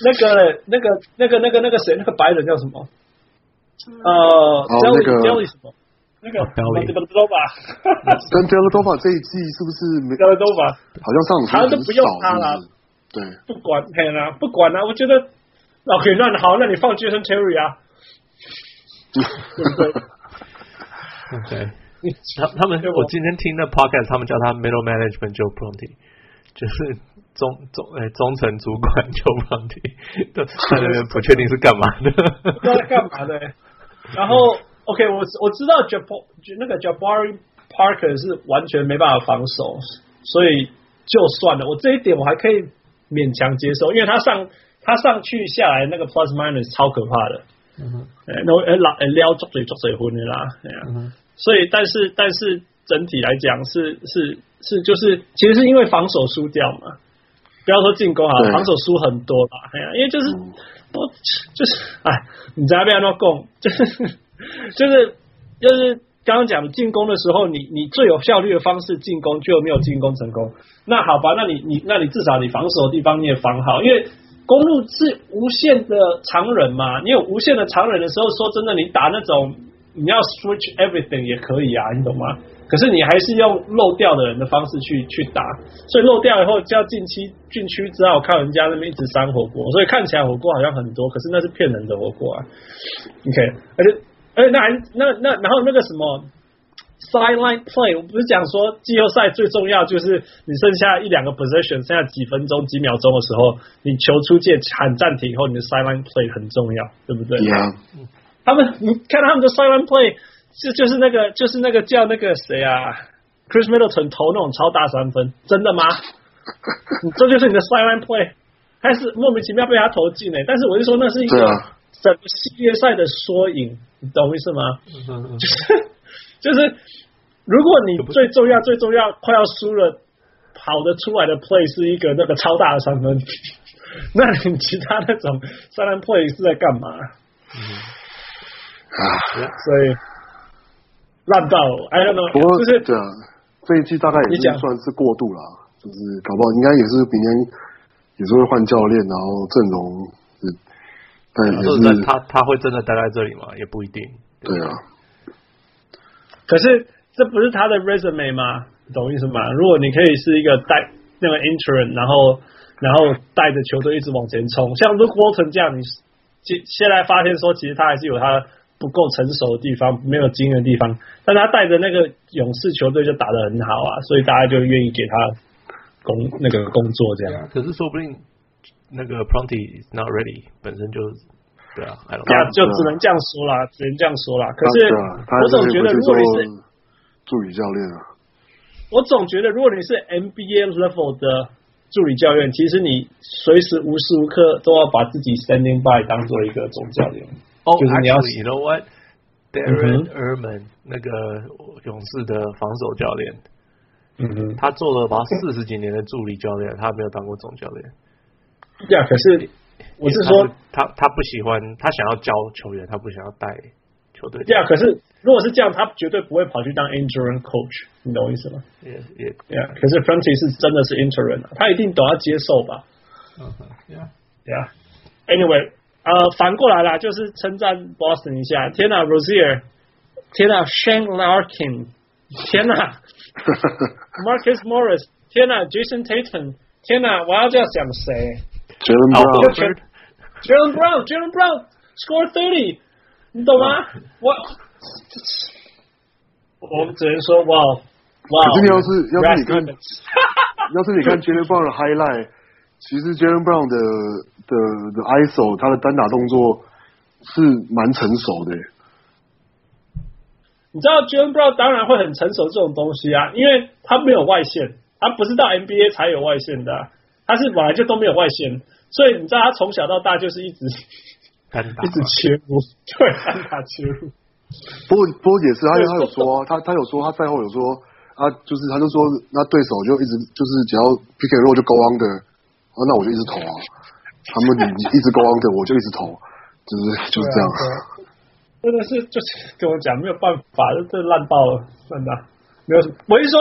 那个那个那个那个那个谁，那个白人叫什么？呃，哦，那个叫什么？那个 Dellavedova，跟 Dellavedova 这一季是不是没 Dellavedova 好像上好像都不用他了。对，不管嘿啦，不管啦，我觉得 OK，那好，那你放 Jason Terry 啊。对不对？OK，他他们我今天听的 Podcast，他们叫他 Middle Management Joe Prunty，就是中中哎中层主管 Joe Prunty，他那边 不确定是干嘛的，不知道在干嘛的。然后 OK，我我知道 Jabari 那个 Jabari Parker 是完全没办法防守，所以就算了，我这一点我还可以勉强接受，因为他上他上去下来那个 Plus Minus 超可怕的。嗯哼，那我老撩捉嘴捉嘴昏的啦，对啊，嗯、所以但是但是整体来讲是是是就是其实是因为防守输掉嘛，不要说进攻啊，防守输很多啦，哎呀，因为就是我、嗯、就是哎，你在那边乱攻，就是就是就是刚刚讲进攻的时候，你你最有效率的方式进攻就没有进攻成功，那好吧，那你你那你至少你防守的地方你也防好，因为。公路是无限的常人嘛？你有无限的常人的时候，说真的，你打那种你要 switch everything 也可以啊，你懂吗？可是你还是用漏掉的人的方式去去打，所以漏掉以后就要禁区禁区，只好靠人家那边一直扇火锅，所以看起来火锅好像很多，可是那是骗人的火锅啊。OK，而且而且那还那那然后那个什么。Sideline play，我不是讲说季后赛最重要就是你剩下一两个 position，剩下几分钟几秒钟的时候，你球出界喊暂停以后，你的 sideline play 很重要，对不对？Yeah. 他们你看他们的 sideline play，就就是那个就是那个叫那个谁啊，Chris Middleton 投那种超大三分，真的吗？这就是你的 sideline play，还是莫名其妙被他投进呢？但是我就说那是一个整个系列赛的缩影，你懂我意思吗？就是。就是，如果你最重要、最重要、快要输了，跑得出来的 play 是一个那个超大的三分，那你其他那种三分 play 是在干嘛？嗯，啊，所以烂到，I don't know。不过就是对啊，这一季大概也是算是过渡了，就是搞不好应该也是明年也是会换教练，然后阵容是，但也是他他会真的待在这里吗？也不一定。对啊。可是这不是他的 resume 吗？懂意思吗？如果你可以是一个带那个 intern，然后然后带着球队一直往前冲，像 Luke Walton 这样，你现现在发现说，其实他还是有他不够成熟的地方，没有经验的地方，但他带着那个勇士球队就打得很好啊，所以大家就愿意给他工那个工作这样。可是说不定那个 Pronty is not ready，本身就。对啊，就只能这样说啦，只能这样说啦。可是我总觉得，如果你是助理教练啊，我总觉得，如果你是 NBA level 的助理教练，其实你随时无时无刻都要把自己 standing by 当做一个总教练。哦，就是你要，you know what？Darren Erman 那个勇士的防守教练，嗯哼，他做了把四十几年的助理教练，他没有当过总教练。对啊，可是。我是说，他他不喜欢，他想要教球员，他不想要带球队。这样，可是如果是这样，他绝对不会跑去当 interim coach，你懂我意思吗？也也，yeah。可是 Franti 是真的是 interim，他一定都要接受吧？嗯哼，Yeah Yeah。Anyway，呃，反过来啦，就是称赞 Boston 一下。天哪，Rozier，天哪，Shane Larkin，天哪，Marcus Morris，天哪，Jason Tatum，天哪，我要这样想谁？Jaylen Brown，Jaylen Brown，Jaylen Brown，score thirty，你懂吗？我我们只能说哇哇！可是你要是要是你看，要是你看 Jaylen Brown 的 highlight，其实 Jaylen Brown 的的的 ISO，他的单打动作是蛮成熟的。你知道 Jaylen Brown 当然会很成熟这种东西啊，因为他没有外线，他不是到 NBA 才有外线的啊。他是本来就都没有外线，所以你知道他从小到大就是一直单打，一直切入，对，单打切入。不过不过也是，他他有说，他他有说，他赛后有说，他就是他就说，那对手就一直就是只要 pick and roll 就 go under，那我就一直投啊。他们你一直 go under，我就一直投，就是就是这样。真的是就是跟我讲没有办法，这烂爆了，真的没有。我是说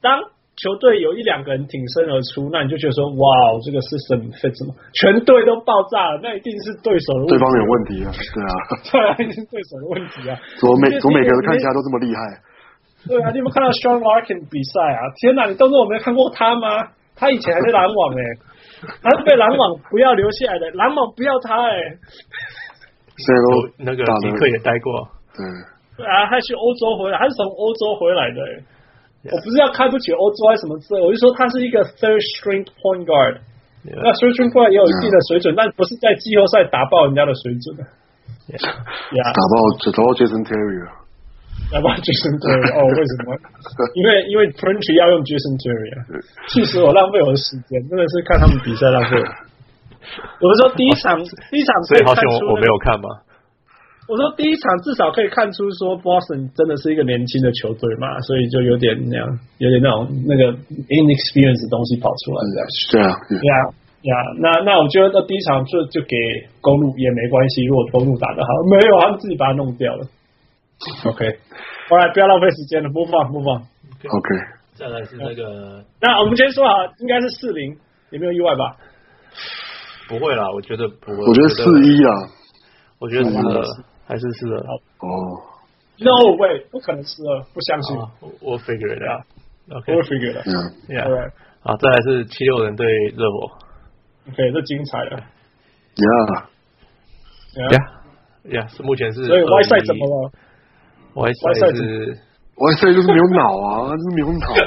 当。球队有一两个人挺身而出，那你就觉得说，哇，这个 system fit 什么？全队都爆炸了，那一定是对手的问题。对方有问题啊，对啊，对啊，一定是对手的问题啊。怎么每怎么每个人看起来都这么厉害？对啊，你有没有看到 Sean Larkin 比赛啊？天哪，你当做我没有看过他吗？他以前还是篮网哎、欸，他是被篮网不要留下来的，篮网不要他哎、欸。现在都那个尼克也待过，对。对啊，他去欧洲回来，他是从欧洲回来的、欸。我不是要看不起欧洲还是什么之类，我就说他是一个 third string point guard。那 third string point 也有一定的水准但不是在季后赛打爆人家的水准。打爆只打爆 Jason Terry 啊！打爆 Jason Terry 哦？为什么？因为因为 Printry 要用 Jason Terry 啊！气死我，浪费我的时间，真的是看他们比赛浪费。我是说第一场，第一场所以好像我没有看吗？我说第一场至少可以看出说 Boston 真的是一个年轻的球队嘛，所以就有点那样，有点那种那个 inexperience 的东西跑出来这样。对啊，对啊，呀，那那我觉得那第一场就就给公路也没关系，如果公路打得好，没有他们自己把它弄掉了。OK，后来不要浪费时间了，播放播放。OK，再来是那个，那我们先说好，应该是四零，有没有意外吧？不会啦，我觉得不会。我觉得四一啊，我觉得是。还是是的哦，No way，不可能是二，不相信。我 figure it out。OK，我 figure it out。Yeah，好，再来是七六人对热火。OK，这精彩了。Yeah，Yeah，Yeah，是目前是。所以 Y 赛怎么了？Y 赛是 Y 赛就是没有脑啊，就是没有脑啊。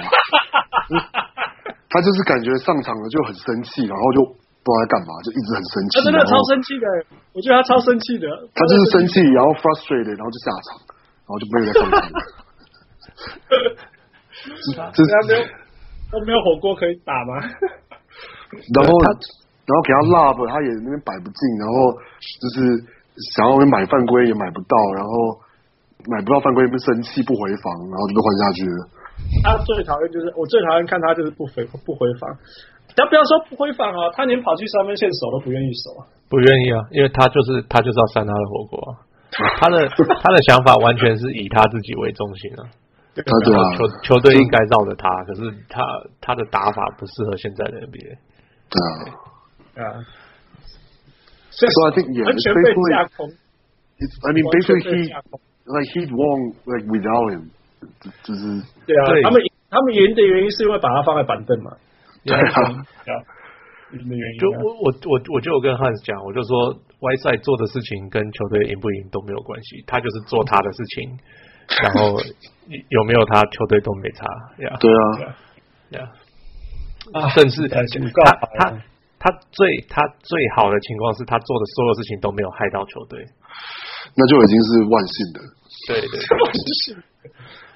他就是感觉上场了就很生气，然后就。不知道在干嘛，就一直很生气。他真的超生气的，我觉得他超生气的。他就是生气，然后 frustrated，然后就下场，然后就没有再上场。这他没有他没有火锅可以打吗？然后他，然后给他 love，他也那边摆不进，然后就是想要买犯规也买不到，然后买不到犯规不生气不回防，然后就被换下去了。他最讨厌就是我最讨厌看他就是不回不回防。但不要说不回防啊，他连跑去三分线守都不愿意守啊，不愿意啊，因为他就是他就是要扇他的火锅啊，他的他的想法完全是以他自己为中心啊，对啊，球球队应该绕着他，可是他他的打法不适合现在的 NBA，对啊，啊，所以说 I think yeah, 完全被架空，I mean basically he like he won like without him，就是对啊，他们他们赢的原因是因为把他放在板凳嘛。对啊，就我我我我就有跟汉斯讲，我就说 Whiteside 做的事情跟球队赢不赢都没有关系，他就是做他的事情，然后有没有他球队都没差，呀，对啊，呀，甚至他他他最他最好的情况是他做的所有事情都没有害到球队，那就已经是万幸的，对对，万幸，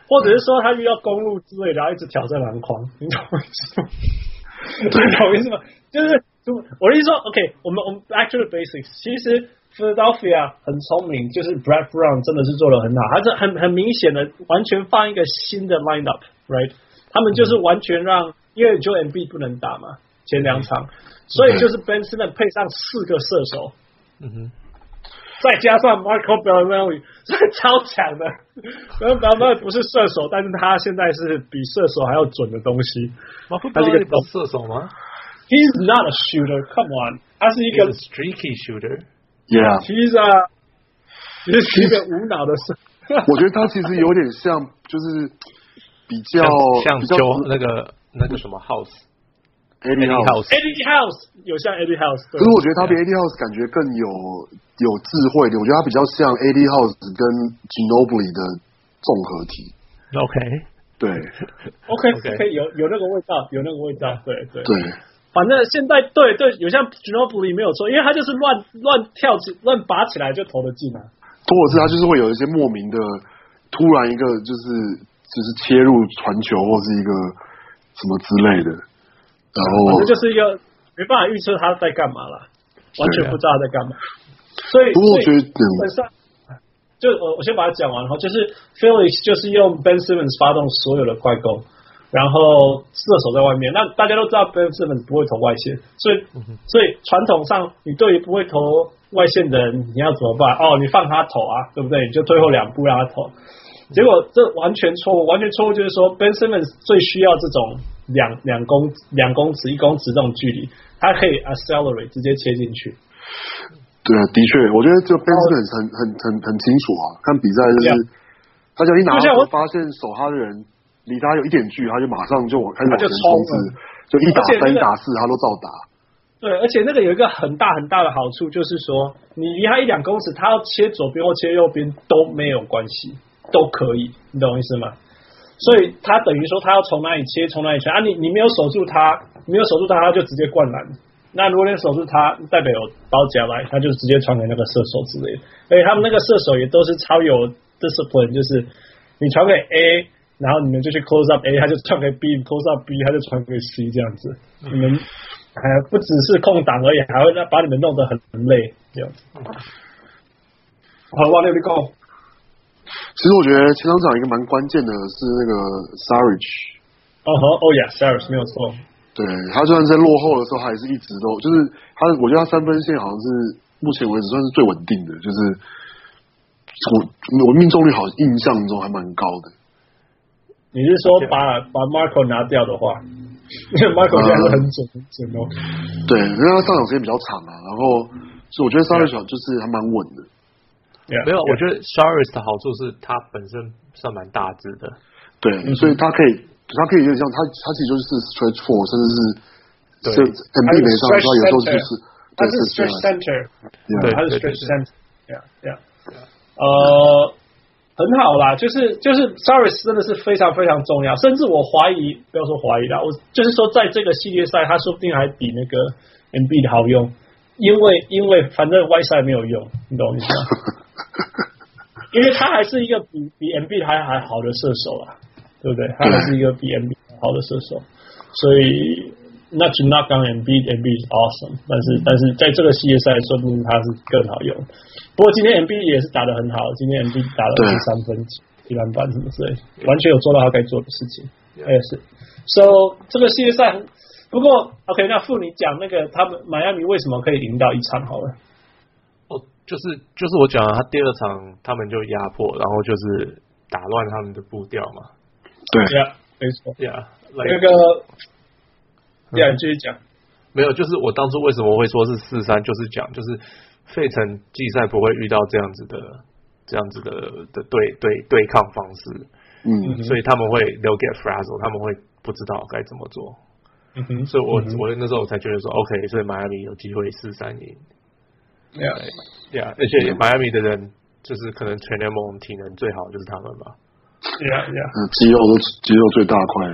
或者是说他遇到公路之类，然后一直挑战篮筐，你懂我意思吗？对，懂意思吗？就是我的意思说，OK，我们我们 the basics。其实 Philadelphia 很聪明，就是 Brad Brown 真的是做的很好，他是很很明显的完全放一个新的 lineup，right？他们就是完全让，因为 Joel Embiid 不能打嘛，前两场，所以就是 Ben Simmons 配上四个射手，嗯哼。再加上 Marco Belinelli 是超强的，然后 Belinelli 不是射手，但是他现在是比射手还要准的东西。Marco Belinelli 不是射手吗？He's not a shooter. Come on，他是一个 streaky shooter. Yeah，he's a，其实是一个无脑的射。我觉得他其实有点像，就是比较像就那个那个什么 House。Eddie House，Eddie House 有像 Eddie House，可是我觉得他比 Eddie House 感觉更有有智慧的，我觉得他比较像 Eddie House 跟 Ginobili 的综合体。OK，对，OK OK，有有那个味道，有那个味道，对对对。反正现在对对，有像 Ginobili 没有错，因为他就是乱乱跳起、乱拔起来就投得进啊。或者是他就是会有一些莫名的，突然一个就是就是切入传球或是一个什么之类的。然后，反正就是一个没办法预测他在干嘛了，完全不知道他在干嘛。所以，所以基本上，就我我先把它讲完，然后就是 Felix 就是用 Ben Simmons 发动所有的快攻，然后射手在外面。那大家都知道 Ben Simmons 不会投外线，所以所以传统上，你对于不会投外线的人，你要怎么办？哦，你放他投啊，对不对？你就退后两步让他投。结果这完全错误，完全错误就是说，Ben Simmons 最需要这种两两公两公尺一公尺这种距离，他可以 accelerate 直接切进去。对啊，的确，我觉得就 Ben Simmons 很很很很清楚啊，看比赛就是，他就一拿球发现守他的人离他有一点距离，他就马上就往开始往前冲刺，就一打三、一打四，他都照打。对，而且那个有一个很大很大的好处，就是说你离他一两公尺，他要切左边或切右边都没有关系。都可以，你懂我意思吗？所以他等于说他要从哪里切，从哪里切啊？你你没有守住他，没有守住他，他就直接灌篮。那如果你守住他，代表有包夹来，他就直接传给那个射手之类的。而且他们那个射手也都是超有 discipline，就是你传给 A，然后你们就去 close up A，他就传给 B，close up B，他就传给 C 这样子。你们还不只是空档而已，还会让把你们弄得很累这样子。好，往那边 go。其实我觉得前场长一个蛮关键的是那个 Saric 哦吼，哦呀 Saric 没有错。对，他虽然在落后的时候，他也是一直都就是他，我觉得他三分线好像是目前为止算是最稳定的，就是我我命中率好像印象中还蛮高的。你是说把把 Marco 拿掉的话，因为 Marco 现在是很准很准哦。对，因为他上场时间比较长啊，然后所以我觉得 Saric 就是还蛮稳的。Yeah, 没有，yeah. 我觉得 Saric 的好处是它本身算蛮大只的，对，所以它可以，它可以有点像它，它其实就是 stretch four，甚至是对，MB 没上的有时候就是他是 stretch center，对，他是 stretch center，yeah，yeah，呃，很好啦，就是就是 Saric 真的是非常非常重要，甚至我怀疑，不要说怀疑啦，我就是说在这个系列赛，它说不定还比那个 MB 的好用，因为因为反正 Whiteside 没有用，你懂我意思吗？因为他还是一个比比 MB 还还好的射手啊，对不对？他还是一个比 MB 好的射手，所以那就 not 刚 MB，MB is awesome，但是但是在这个系列赛，说不定他是更好用。不过今天 MB 也是打得很好，今天 MB 打了二十三分、一篮板什么之类，完全有做到他该做的事情。也是，so 这个系列赛，不过 OK，那傅你讲那个他们迈阿密为什么可以赢到一场好了？就是就是我讲了，他第二场他们就压迫，然后就是打乱他们的步调嘛。对呀，没错呀。那个，呀，继续讲。没有，就是我当初为什么会说是四三，就是讲就是费城季赛不会遇到这样子的这样子的的对对对抗方式。嗯。所以他们会 they'll get frazzled，他们会不知道该怎么做。嗯哼。所以我、嗯、我那时候我才觉得说，OK，所以迈阿密有机会四三赢。呀呀，而且迈阿密的人就是可能全联盟体能最好就是他们吧。呀呀，肌肉都肌肉最大块。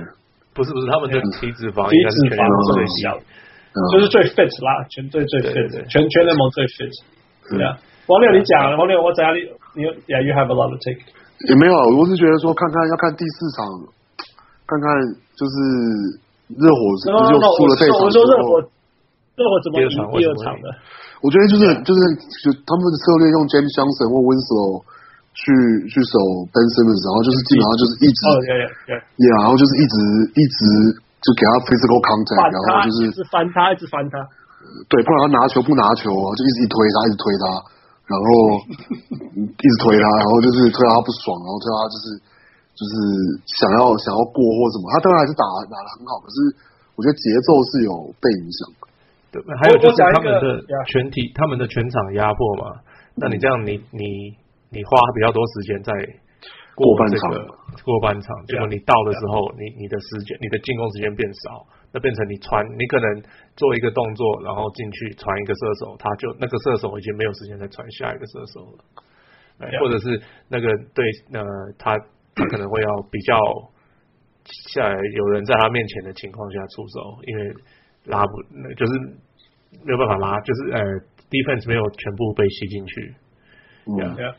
不是不是，他们的体脂肪体脂肪最小，就是最 fit 啦，全队最 fit，全全联盟最 fit。对啊，王六你讲，王六我在哪里？你，Yeah you have a lot to take。也没有，我是觉得说看看要看第四场，看看就是热火是不是又输了这场，我说热火热火怎么赢第二场的？我觉得就是就是就他们的策略用 James Johnson 或 Winslow 去去守 Ben Simmons，然后就是基本上就是一直，哦，yeah yeah yeah，然后就是一直一直就给他 physical contact，然后就是一直翻他，一直翻他，对，不然他拿球不拿球啊，就一直一推他，一直推他，然后 一直推他，然后就是推他不爽，然后推他就是就是想要想要过或什么，他当然还是打打的很好，可是我觉得节奏是有被影响。还有就是他们的全体，他们的全场压迫嘛。那你这样，你你你花比较多时间在过半场过半场，结果你到的时候，你你的时间，你的进攻时间变少，那变成你传，你可能做一个动作，然后进去传一个射手，他就那个射手已经没有时间再传下一个射手了。或者是那个对，呃，他他可能会要比较下来有人在他面前的情况下出手，因为。拉不，就是没有办法拉，就是呃，defense 没有全部被吸进去。嗯，yeah.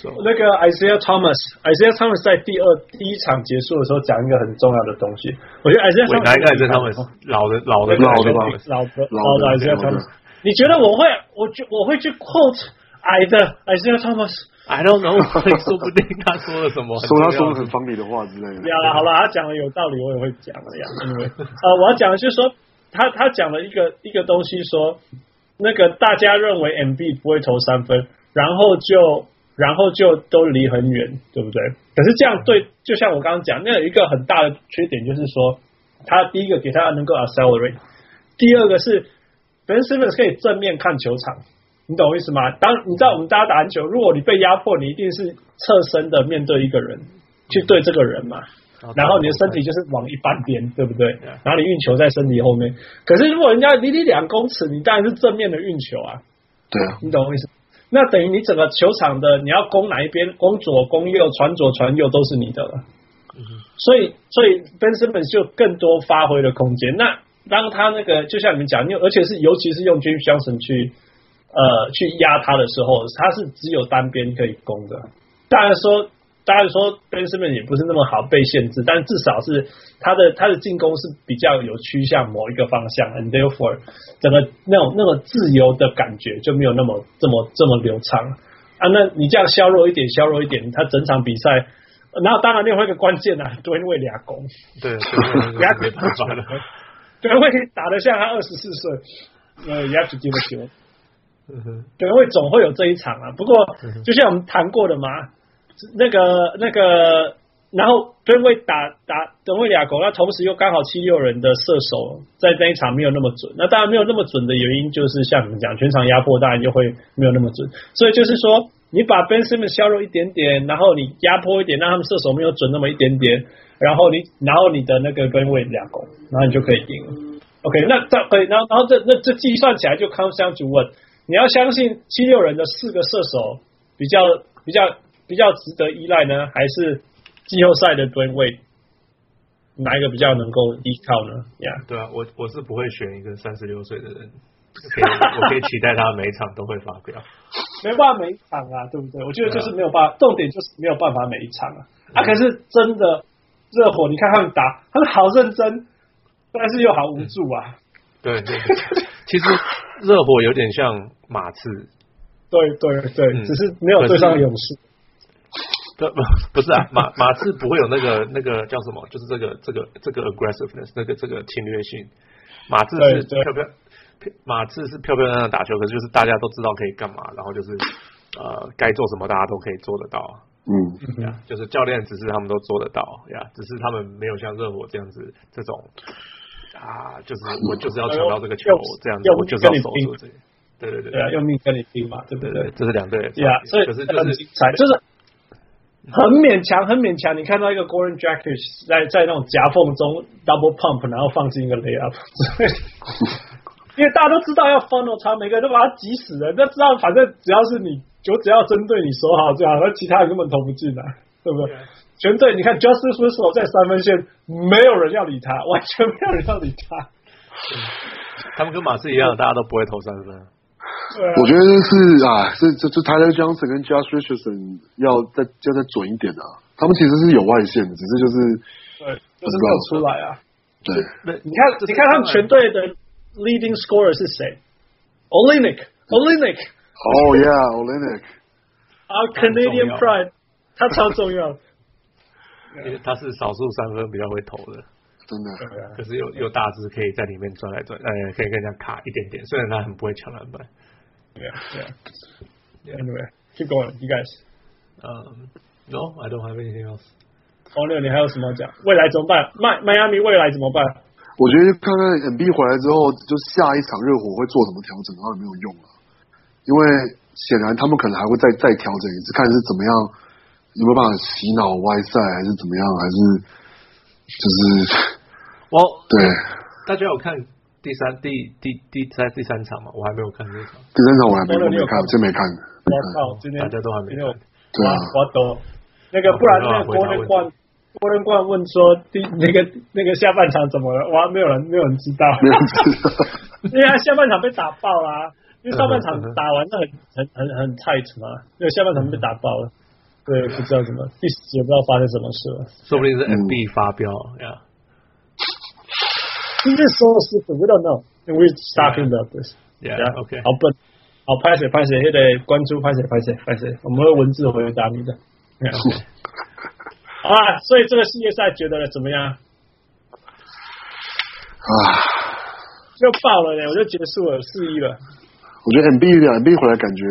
So, 那个 Isaiah Thomas，Isaiah Thomas 在第二第一场结束的时候讲一个很重要的东西。我觉得 Isaiah Thomas 哪一个 Isaiah Thomas 老的老的老的老的老的 Isaiah Thomas，你觉得我会我就我会去 quote 矮的 Isaiah Thomas？I don't know，说不定他说了什么，说他说了很方理的话之类的。对啊，好了，他讲的有道理，我也会讲的呀。因为呃，我要讲的就是说，他他讲了一个一个东西说，说那个大家认为 MB 不会投三分，然后就然后就都离很远，对不对？可是这样对，就像我刚刚讲，那有一个很大的缺点，就是说，他第一个给他能够 accelerate，第二个是 Ben Simmons 可以正面看球场，你懂我意思吗？当你知道我们大家打篮球，如果你被压迫，你一定是侧身的面对一个人，去对这个人嘛，然后你的身体就是往一半边，对不对？然后你运球在身体后面。可是如果人家离你两公尺，你当然是正面的运球啊，对啊，你懂我意思？那等于你整个球场的，你要攻哪一边，攻左攻右，传左传右都是你的了。所以，所以 Ben Simmons 就更多发挥的空间。那当他那个，就像你们讲，而且是尤其是用 James Johnson 去呃去压他的时候，他是只有单边可以攻的。当然说。当然说 Ben Simmons 也不是那么好被限制，但至少是他的他的进攻是比较有趋向某一个方向，and therefore 整个那种那种自由的感觉就没有那么这么这么流畅啊。那你这样削弱一点，削弱一点，他整场比赛，然后当然另外一个关键呢啊，对位俩攻，对，俩攻打出来了，对位打得像他二十四岁，呃，也要去接个球，对位总会有这一场啊。不过就像我们谈过的嘛。那个那个，然后对位打打等位俩攻，那同时又刚好七六人的射手在那一场没有那么准。那当然没有那么准的原因，就是像你们讲，全场压迫当然就会没有那么准。所以就是说，你把 Ben Simmons 削弱一点点，然后你压迫一点，让他们射手没有准那么一点点，然后你然后你的那个跟位俩攻，然后你就可以赢。OK，那这可以，然后然后这那这计算起来就 comes down to what，你要相信七六人的四个射手比较比较。比较值得依赖呢，还是季后赛的吨位？哪一个比较能够依靠呢？呀、yeah.，对啊，我我是不会选一个三十六岁的人，可以我可以期待他每一场都会发飙，没办法每一场啊，对不对？我觉得就是没有办法，重点就是没有办法每一场啊。啊，可是真的热火，你看他们打，他们好认真，但是又好无助啊。对对对，其实热火有点像马刺，对对对、嗯，只是没有对上勇士。不 不是啊，马马刺不会有那个那个叫什么，就是这个这个这个 aggressiveness，那个这个侵略性。马刺是漂漂，马刺是漂漂亮亮打球，可是就是大家都知道可以干嘛，然后就是呃该做什么大家都可以做得到。嗯，呀，就是教练只是他们都做得到呀，只是他们没有像热火这样子这种啊，就是我就是要抢到这个球这样子，我就是要守住这个。对对对，对啊，用命跟你拼嘛，对不对？这是两队。对啊，所以就是就是就是。很勉强，很勉强。你看到一个 Goran Dragic 在在那种夹缝中 double pump，然后放进一个 layup，因为大家都知道要 funnel 他，每个人都把他挤死了。都知道反正只要是你，就只要针对你守好就好，那其他人根本投不进来，对不对？全队你看 Justice Winslow 在三分线，没有人要理他，完全没有人要理他。他们跟马刺一样，大家都不会投三分。我觉得是啊，是这这 Tyler Johnson 跟 Josh Richardson 要再要再准一点啊。他们其实是有外线的，只是就是对，就是没有出来啊。对，你看你看他们全队的 leading scorer 是谁？Olynyk，Olynyk。Oh yeah，Olynyk，Our Canadian pride，他超重要。因为他是少数三分比较会投的，真的。可是又又大只，可以在里面转来转，呃，可以跟人家卡一点点。虽然他很不会抢篮板。Yeah, yeah. Anyway, keep going, you guys. Um, no, I don't have anything else. 黄六，你还有什么讲？未来怎么办？迈迈阿密未来怎么办？我觉得看看 NB 回来之后，就下一场热火会做什么调整，然后有没有用啊？因为显然他们可能还会再再调整一次，看是怎么样，有没有办法洗脑歪赛，还是怎么样，还是就是我对大家有看。第三、第第第在第三场吗，我还没有看这场。第三场我还没有没看，真没看。我靠，今天大家都还没看。对啊，我懂。那个不然那个郭仁冠，郭仁冠问说第那个那个下半场怎么了？哇，没有人没有人知道。没有人知道。因为他下半场被打爆啦，因为上半场打完是很很很很 tight 嘛，因为下半场被打爆了。对，不知道怎么，第十也不知道发生什么事了。说不定是 MB 发飙呀。今天说的是，We don't know. We're talking about this. Yeah, OK. 好笨，好拍谁拍谁，也得关注拍谁拍谁拍谁。我们会文字回答你的。好啊，所以这个系列赛觉得怎么样？啊，就爆了嘞！我就结束了，四一了。我觉得 MB 两 MB 回来感觉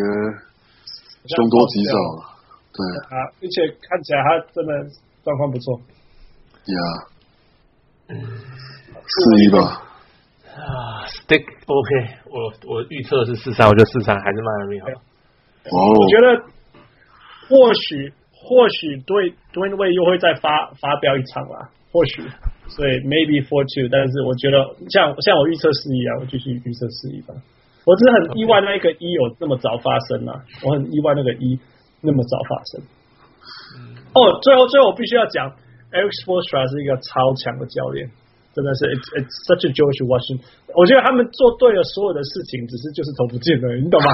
凶多吉少。对啊，而且看起来他真的状况不错。Yeah，四一吧。啊，Stick OK，我我预测是四三，我觉得四三还是迈阿密好。哦。我觉得或许或许对 Dwyane Wade 又会再发发飙一场啦，或许。所以 maybe four two，但是我觉得像像我预测四一啊，我继续预测四一吧。我只是很意外那一个一有那么早发生啊，我很意外那个一那么早发生。哦，最后最后我必须要讲，Eric Spoelstra 是一个超强的教练。真的是，it's it's such a joy to watch。我觉得他们做对了所有的事情，只是就是投不进而已，你懂吗？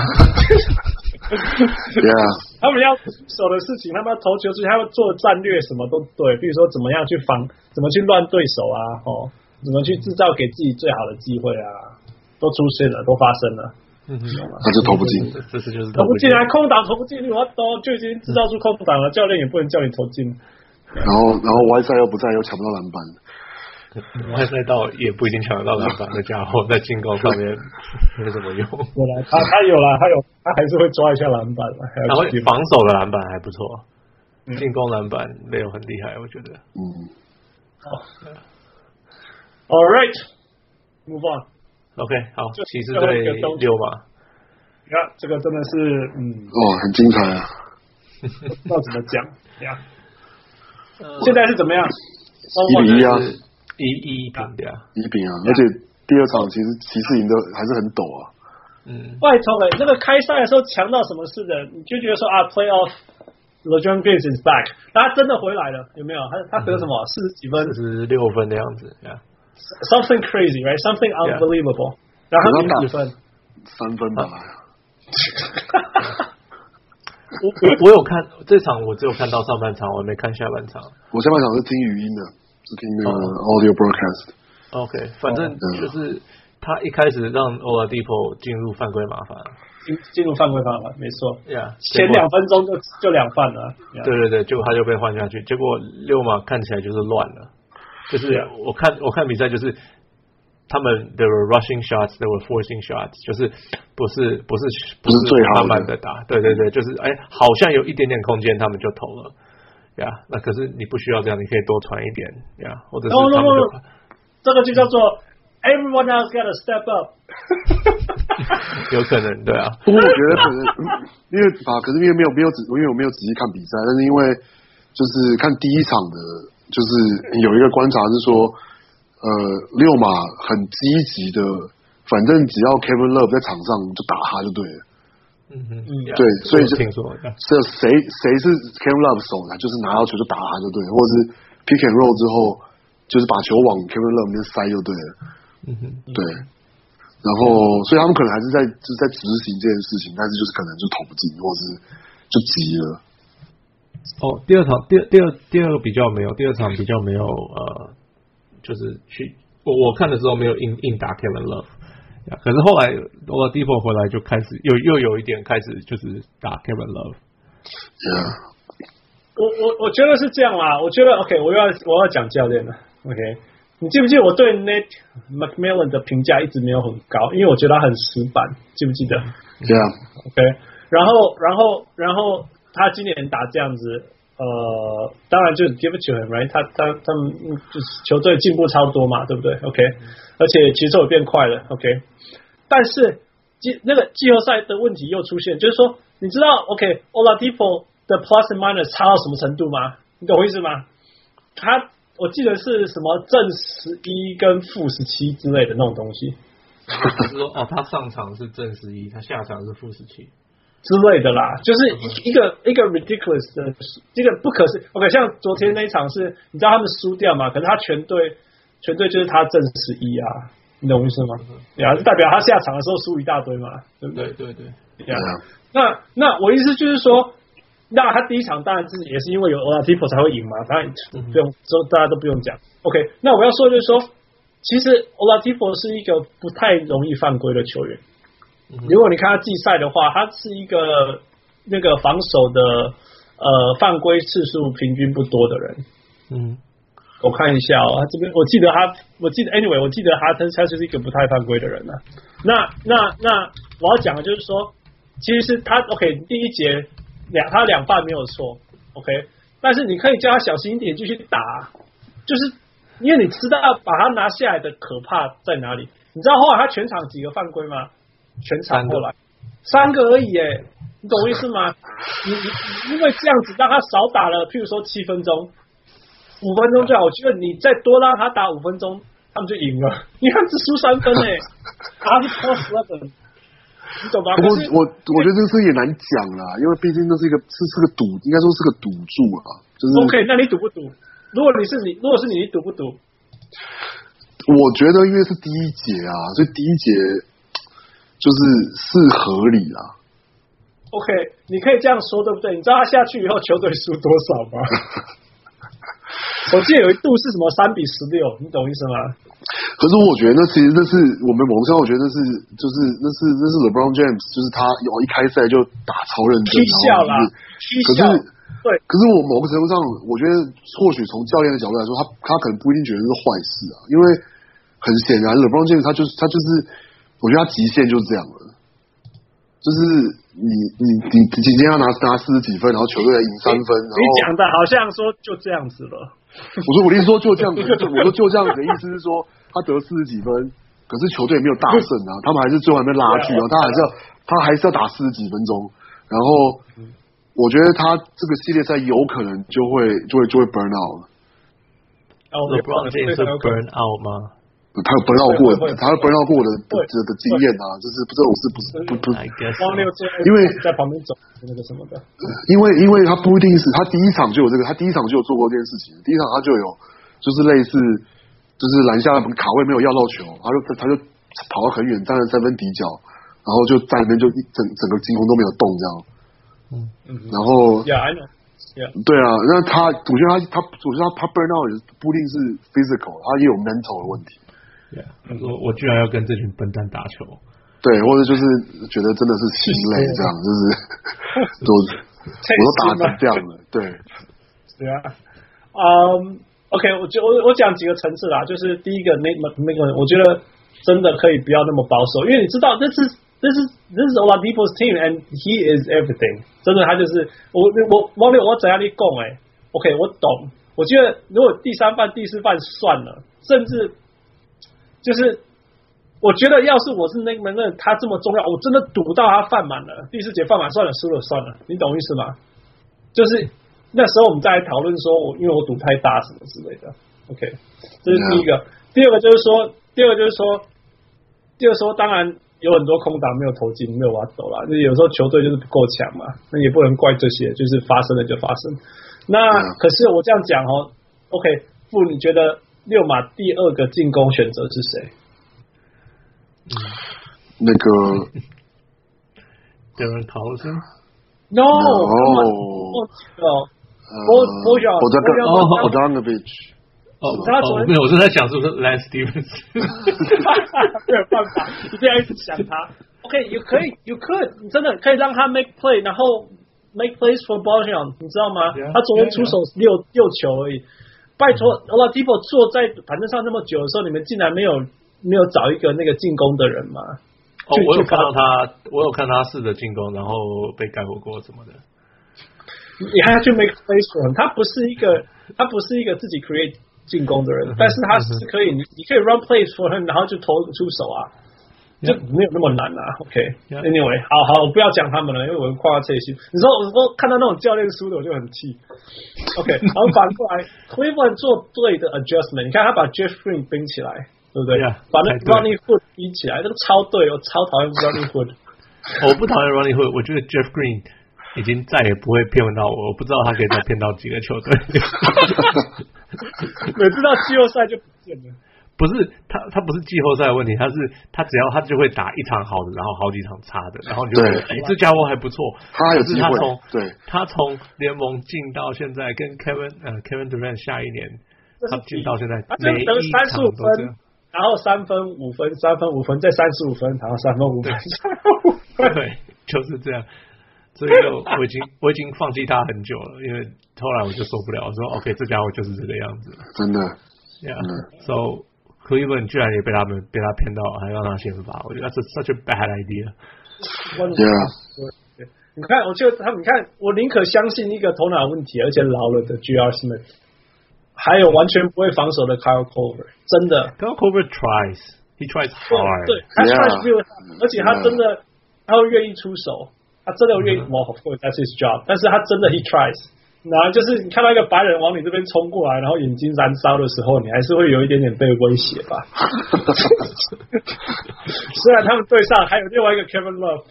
对啊。他们要守的事情，他们要投球之前，他们做的战略什么都对，比如说怎么样去防，怎么去乱对手啊，哦，怎么去制造给自己最好的机会啊，都出现了，都发生了。嗯哼，他就投不进，这次就是投不进啊，空档投不进，我都就已经制造出空档了，教练也不能叫你投进。然后，然后 Whiteside 又不在，又抢不到篮板。外赛到也不一定抢得到篮板那家伙，在进攻上面 没什么用。有了，他他有了，他有，他还是会抓一下篮板了。然后防守的篮板还不错，进攻篮板没有很厉害，我觉得。嗯。好。All right, move on. OK，好，骑士队六嘛。你看这个真的是，嗯。哦，很精彩啊。不知道怎么讲呀？现在是怎么样？一比一啊。一一平的，一比啊！而且第二场其实骑士赢的还是很陡啊。嗯，拜托了，那个开赛的时候强到什么似的，你就觉得说啊，Playoff LeBron James is back，他真的回来了，有没有？他他得什么？四十几分，四十六分的样子，Yeah，something crazy，right？Something unbelievable。然后他打几分？三分吧。我 我我有看这场，我只有看到上半场，我没看下半场。我下半场是听语音的。是听那个 audio broadcast。OK，反正就是他一开始让 Oladipo 进入犯规麻烦，进进入犯规麻烦，没错。Yeah，前两分钟就就两犯了。对对对，结果他就被换下去，结果六马看起来就是乱了。就是我看我看比赛，就是他们 they were rushing shots，they were forcing shots，就是不是不是不是最慢慢的打，对对对，就是哎，好像有一点点空间，他们就投了。呀，那可是你不需要这样，你可以多传一点呀，或者是他们就这个就叫做 everyone else got to step up，有可能对啊。不过我觉得可能因为啊，可是因为没有没有仔，因为我没有仔细看比赛，但是因为就是看第一场的，就是有一个观察是说，呃，六马很积极的，反正只要 Kevin Love 在场上就打他就对了。嗯嗯，对，所以就听说，是谁谁是 Kevin Love 手呢？就是拿到球就打他就对了，或者是 pick and roll 之后，就是把球往 Kevin Love 那边塞就对了。嗯哼，对。然后，所以他们可能还是在就是在执行这件事情，但是就是可能就投不进，或是就急了。哦，第二场，第二第二第二个比较没有，第二场比较没有呃，就是去我我看的时候没有硬硬打 Kevin Love。可是后来 Oladipo 回来就开始又又有一点开始就是打 Kevin Love。Yeah. 我我我觉得是这样啦，我觉得 OK，我要我要讲教练了。OK，你记不记得我对 Nate McMillan 的评价一直没有很高，因为我觉得他很死板，记不记得？Yeah. OK，然后然后然后他今年打这样子，呃，当然就是 give it to him，right？他他他们就是球队进步超多嘛，对不对？OK，而且节奏也变快了。OK。但是季那个季后赛的问题又出现，就是说，你知道，OK，Oladipo 的 plus and minus 差到什么程度吗？你懂我意思吗？他我记得是什么正十一跟负十七之类的那种东西。他说，哦，他上场是正十一，他下场是负十七之类的啦，就是一个一个 ridiculous 的，一个不可思议。OK，像昨天那一场是，你知道他们输掉嘛？可是他全队全队就是他正十一啊。你懂我意思吗？呀，就代表他下场的时候输一大堆嘛，对不对？对对对。呀，那那我意思就是说，那他第一场当然自己也是因为有 Oladipo 才会赢嘛，当然不用说，大家都不用讲。OK，那我要说就是说，其实 Oladipo 是一个不太容易犯规的球员。如果你看他季赛的话，他是一个那个防守的呃犯规次数平均不多的人。嗯。我看一下哦，他这边我记得他，我记得 anyway，我记得哈登他就是一个不太犯规的人呢、啊。那那那我要讲的就是说，其实是他 OK 第一节两他两半没有错，OK，但是你可以叫他小心一点继续打，就是因为你知道把他拿下来的可怕在哪里。你知道后来他全场几个犯规吗？全场过来三个而已，哎，你懂我意思吗？你你因为这样子让他少打了，譬如说七分钟、五分钟最好。我觉得你再多让他打五分钟，他们就赢了。你看只输三分哎，他是 plus eleven。你懂吗？不过我我觉得这个事也难讲啦，因为毕竟那是一个是是个赌，应该说是个赌注啊。就是 OK，那你赌不赌？如果你是你，如果是你，你赌不赌？我觉得因为是第一节啊，所以第一节就是是合理啦。OK，你可以这样说对不对？你知道他下去以后球队输多少吗？我记得有一度是什么三比十六，你懂意思吗？可是我觉得那其实那是我们某个上，我觉得那是就是那是那是 LeBron James，就是他有一开赛就打超认真，笑啦，可是对，可是我某个程度上，我觉得或许从教练的角度来说，他他可能不一定觉得是坏事啊，因为很显然 LeBron James 他就是他就是，我觉得他极限就是这样了，就是你你你你今天要拿拿四十几分，然后球队赢三分，你讲的好像说就这样子了。我说我的意思说就这样子，我说就这样子的意思是说，他得四十几分，可是球队也没有大胜啊，他们还是最后还没拉锯啊，他还是要他还是要打四十几分钟，然后我觉得他这个系列赛有可能就会就会就会 burn out 了。哦，LeBron James burn out 吗？他有 burn out 过，他有 burn out 过的的的经验啊，就是不知道我是不是不不，因为在旁边走那个什么的，因为因为他不一定是他第一场就有这个，他第一场就有做过这件事情，第一场他就有就是类似就是篮下卡位没有要到球，他就他就跑到很远站在三分底角，然后就在那边就一整整个进攻都没有动这样，嗯嗯，然后。Yeah. 对啊，那他，我觉得他，他，我觉得他，他 burn out 不一定是 physical，他也有 mental 的问题。对啊，他说我居然要跟这群笨蛋打球。对，或者就是觉得真的是心累，这样就是，都我都打成这样了。对，对啊，嗯，OK，我就我我讲几个层次啦，就是第一个那那个，我觉得真的可以不要那么保守，因为你知道这是。这是这是 Oladipo's team and he is everything。真的，他就是我我王六，我怎样你讲哎？OK，我懂。我觉得如果第三犯第四犯算了，甚至就是我觉得要是我是那个人，他这么重要，我真的赌到他犯满了，第四节犯满算了，输了算了，你懂意思吗？就是那时候我们再来讨论说，我因为我赌太大什么之类的。OK，这是第一个。第二个就是说，第二个就是说，第二个说当然。有很多空档没有投进，没有挖走了。那有时候球队就是不够强嘛，那也不能怪这些，就是发生了就发生。那可是我这样讲哦，OK，傅，你觉得溜马第二个进攻选择是谁？那个，Darren Collison No，哦，哦，波波小，我在跟哦，Bogdanovic 哦，他哦没有，我是在想是不是 Lance Stevens，没有办法，你这样一直想他。OK，you、okay, 可以，you could，你真的可以让他 make play，然后 make plays for Bojan，你知道吗？Yeah, 他昨天出手六六球而已。拜托，Oladipo 坐在板凳上那么久的时候，你们竟然没有没有找一个那个进攻的人吗？哦，我有看到他，我有看他试着进攻，然后被盖火锅什么的。你还要去 make for him，他不是一个，他不是一个自己 create。进攻的人，但是他是可以，你你可以 run plays for him，然后就投出手啊，就没有那么难啊。OK，Anyway，好好，我不要讲他们了，因为我夸他这些。你说我我看到那种教练输的，我就很气。OK，然后反过来，Cleveland 做对的 adjustment，你看他把 Jeff Green 冰起来，对不对？把那 Ronnie Hood 冰起来，那个超对，我超讨厌 Ronnie Hood。我不讨厌 Ronnie Hood，我觉得 Jeff Green 已经再也不会骗到我，我不知道他可以再骗到几个球队。每次到季后赛就不见了。不是他，他不是季后赛的问题，他是他只要他就会打一场好的，然后好几场差的，然后你就觉得哎，这家伙还不错。他有机会。对，他从联盟进到现在，跟 Kevin 呃 Kevin Durant 下一年，他进到现在每一场都这样，然后三分五分，三分五分，再三十五分，然后三分五分，对，就是这样。所以就我已经我已经放弃他很久了，因为后来我就受不了，我说 OK，这家伙就是这个样子。真的，Yeah，So Cleveland 居然也被他们被他骗到，还让他先发，我觉得这是 such a bad idea。Yeah，你看，我就他，你看，我宁可相信一个头脑问题而且老了的 G R Smith，还有完全不会防守的 Kyle Korver，真的。Kyle Korver tries，he tries hard，对，他 tries real，而且他真的他会愿意出手，他真的愿意。Well, of course, that's his job，但是他真的 he tries。然后就是你看到一个白人往你这边冲过来，然后眼睛燃烧的时候，你还是会有一点点被威胁吧。虽然他们队上还有另外一个 Kevin Love，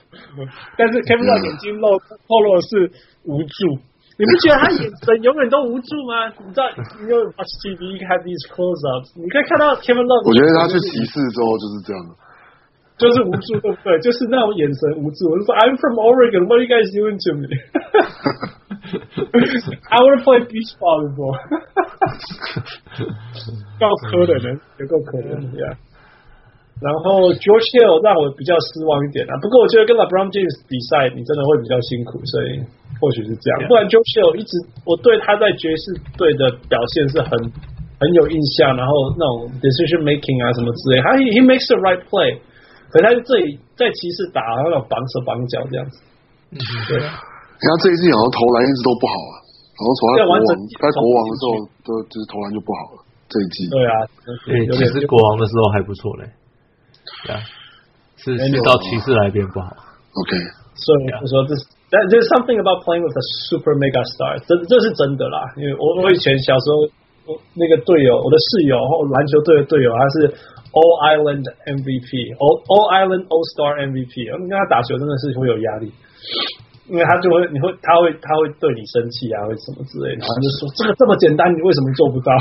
但是 Kevin Love 眼睛露透露的是无助。你不觉得他眼神永远都无助吗？你知道，因为 watch TV have these close ups，你可以看到 Kevin Love。我觉得他去骑士之后就是这样，就是无助，对不对？就是那种眼神无助。我就说 I'm from Oregon，what are you guys doing to me？I want to play beach volleyball，够可怜的，也够可怜的呀。然后 George Hill 让我比较失望一点啊，不过我觉得跟 LeBron James 比赛，你真的会比较辛苦，所以或许是这样。不然 George Hill 一直我对他在爵士队的表现是很很有印象，然后那种 decision making 啊什么之类，他 he makes the right play，可是他在这里在骑士打那种绑手绑脚这样子，嗯，对。他这一季好像投篮一直都不好啊，好像从他国王在国王的时候都就是投篮就不好了。这一季对啊，对，其实国王的时候还不错嘞。对啊，是是到骑士来变不好。OK，所以我说这是，但 there's something about playing with a super mega star，这这是真的啦。因为我我以前小时候，我那个队友，我的室友，篮球队的队友，他是 All Island MVP，All All Island All Star MVP，我们跟他打球真的是会有压力。因为他就会，你会，他会，他会对你生气啊，会什么之类的，然后就说这个这么简单，你为什么做不到？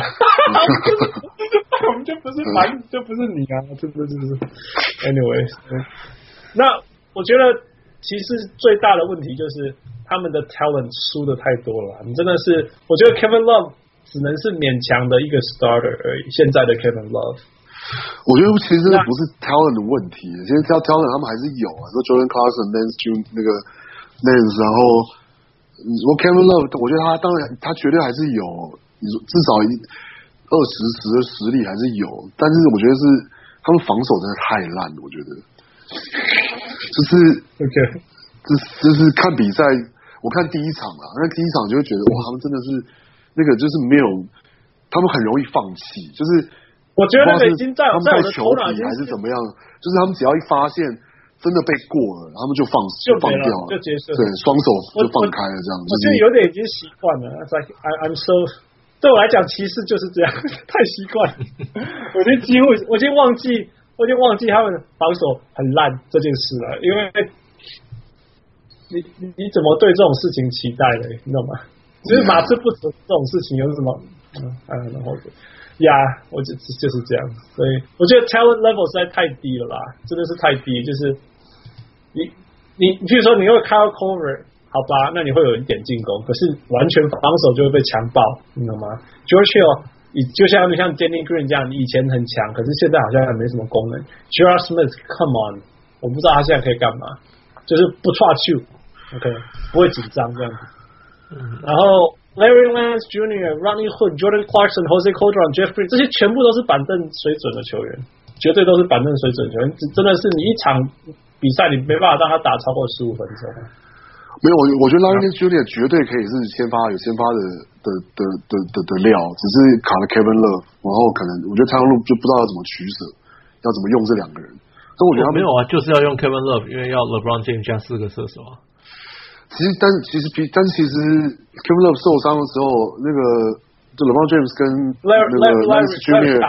我们就不是蛮，就不是你啊，就不是，就是 Anyway，那我觉得其实最大的问题就是他们的 talent 输的太多了。你真的是，我觉得 Kevin Love 只能是勉强的一个 starter 而已。现在的 Kevin Love，我觉得其实不是 talent 的问题，其实 talent 他们还是有啊，说 Jordan Clarkson、Nance June 那个。那然后你说 Kevin Love，我觉得他当然他绝对还是有，你说至少一二十十的实力还是有，但是我觉得是他们防守真的太烂了，我觉得就是 OK，就是就是看比赛，我看第一场啊，那第一场就会觉得哇，他们真的是那个就是没有，他们很容易放弃，就是我觉得那个已经在他们在球底还是怎么样，就是他们只要一发现。真的被过了，他们就放就放掉了，就结束了，对，双手就放开了，这样子。我觉得有点已经习惯了。Like I I'm so，对我来讲，骑士就是这样，太习惯了。我已经几乎，我已经忘记，我已经忘记他们防守很烂这件事了。因为你你你怎么对这种事情期待的？你知道吗？其实马刺不止这种事情，有什么？嗯，然后。呀、yeah，我就就是这样，所以我觉得 talent level 实在太低了啦，真的是太低。就是你你，譬如说你会 Kyle Korver，好吧，那你会有一点进攻，可是完全防守就会被强暴，你懂吗？George Hill，你就像你像 Danny Green 这样，你以前很强，可是现在好像还没什么功能。J.R. Smith，Come on，我不知道他现在可以干嘛，就是不 touch you，OK，不会紧张这样子，然后。Larry Nance Jr.、Ronnie Hood、Jordan Clarkson、Jose Calderon、Jeffrey，这些全部都是板凳水准的球员，绝对都是板凳水准球员。真的是你一场比赛，你没办法让他打超过十五分钟。没有，我我觉得 Larry Nance Jr. 绝对可以是先发，有先发的的的的的的料，只是卡了 Kevin Love，然后可能我觉得太阳路就不知道要怎么取舍，要怎么用这两个人。所以我觉得他、哦、没有啊，就是要用 Kevin Love，因为要 LeBron James 加四个射手啊。其实，但是其实比，但是其实，Kevin Love 受伤的时候，那个就 LeBron James 跟那个 Lance Jr.